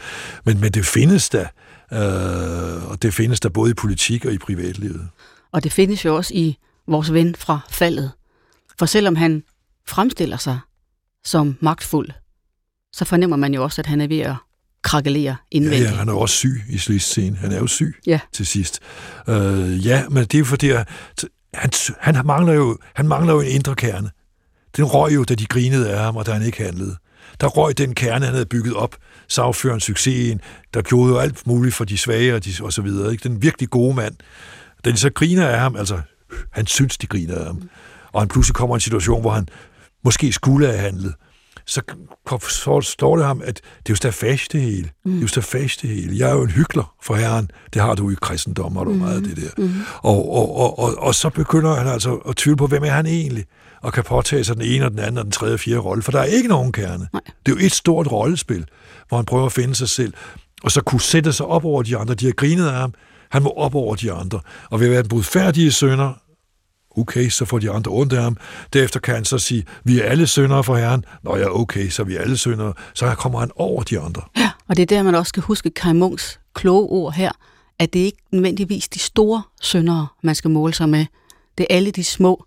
B: Men, men det findes der, uh, og det findes der både i politik og i privatlivet.
A: Og det findes jo også i vores ven fra faldet. For selvom han fremstiller sig som magtfuld, så fornemmer man jo også, at han er ved at krakelere indvendigt.
B: Ja, ja, han er også syg i sidste scene. Han er jo syg ja. til sidst. Uh, ja, men det er jo fordi, at han, han, mangler jo, han mangler jo en indre kerne. Den røg jo, da de grinede af ham, og da han ikke handlede. Der røg den kerne, han havde bygget op, sagføren succesen, der gjorde jo alt muligt for de svage og, de, og så videre. Ikke? Den virkelig gode mand. Da de så griner af ham, altså han synes, de griner af ham, og han pludselig kommer i en situation, hvor han måske skulle have handlet, så, så står det ham, at det er jo stafage det hele. Mm. Det er jo stafage det hele. Jeg er jo en hyggelig for Herren. Det har du i kristendom, har du mm. meget af det der. Mm. Og, og, og, og, og så begynder han altså at tvivle på, hvem er han egentlig? Og kan påtage sig den ene og den anden og den tredje og fjerde rolle. For der er ikke nogen kerne. Nej. Det er jo et stort rollespil, hvor han prøver at finde sig selv. Og så kunne sætte sig op over de andre. De har grinet af ham. Han må op over de andre. Og ved at være den budfærdige sønder, Okay, så får de andre ondt af ham. Derefter kan han så sige, vi er alle syndere for Herren. Nå ja, okay, så vi er alle syndere. Så kommer han over de andre.
A: Ja, og det er der, man også skal huske Kai Munks kloge ord her, at det ikke nødvendigvis de store syndere, man skal måle sig med. Det er alle de små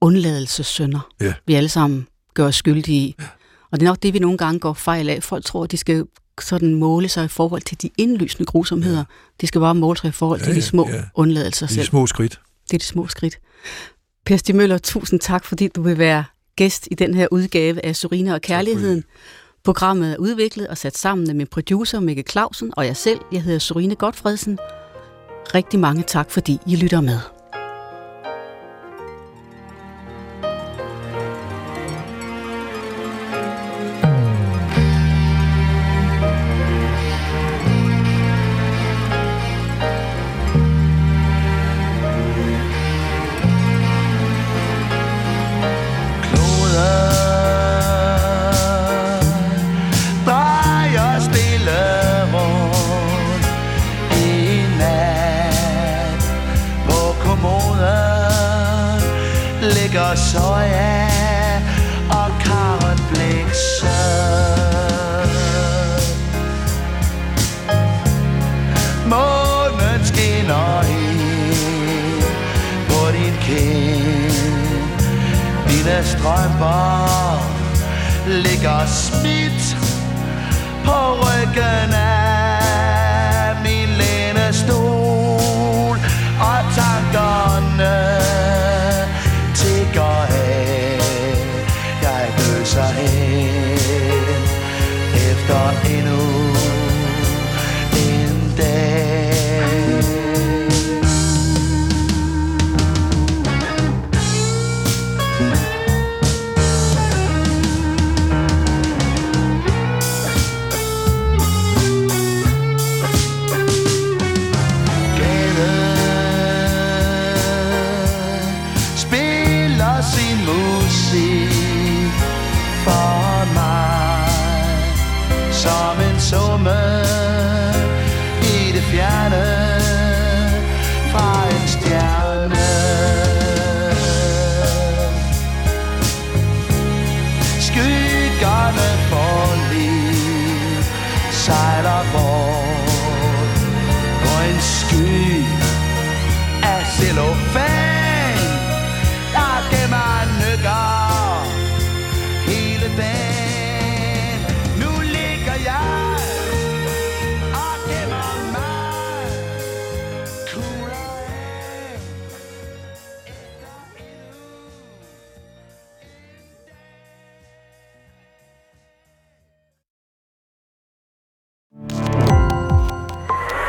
A: undladelsessynder, ja. vi alle sammen gør os skyldige i. Ja. Og det er nok det, vi nogle gange går fejl af. Folk tror, at de skal sådan måle sig i forhold til de indlysende grusomheder. Ja. De skal bare måle sig i forhold ja, til de små ja. undladelser
B: selv. De små skridt.
A: Det er de små skridt. Per Stig Møller, tusind tak, fordi du vil være gæst i den her udgave af Surina og Kærligheden. Programmet er udviklet og sat sammen af min producer Mikke Clausen og jeg selv. Jeg hedder Surine Godfredsen. Rigtig mange tak, fordi I lytter med.
C: Dine strømper ligger smidt på ryggen af min lænestol.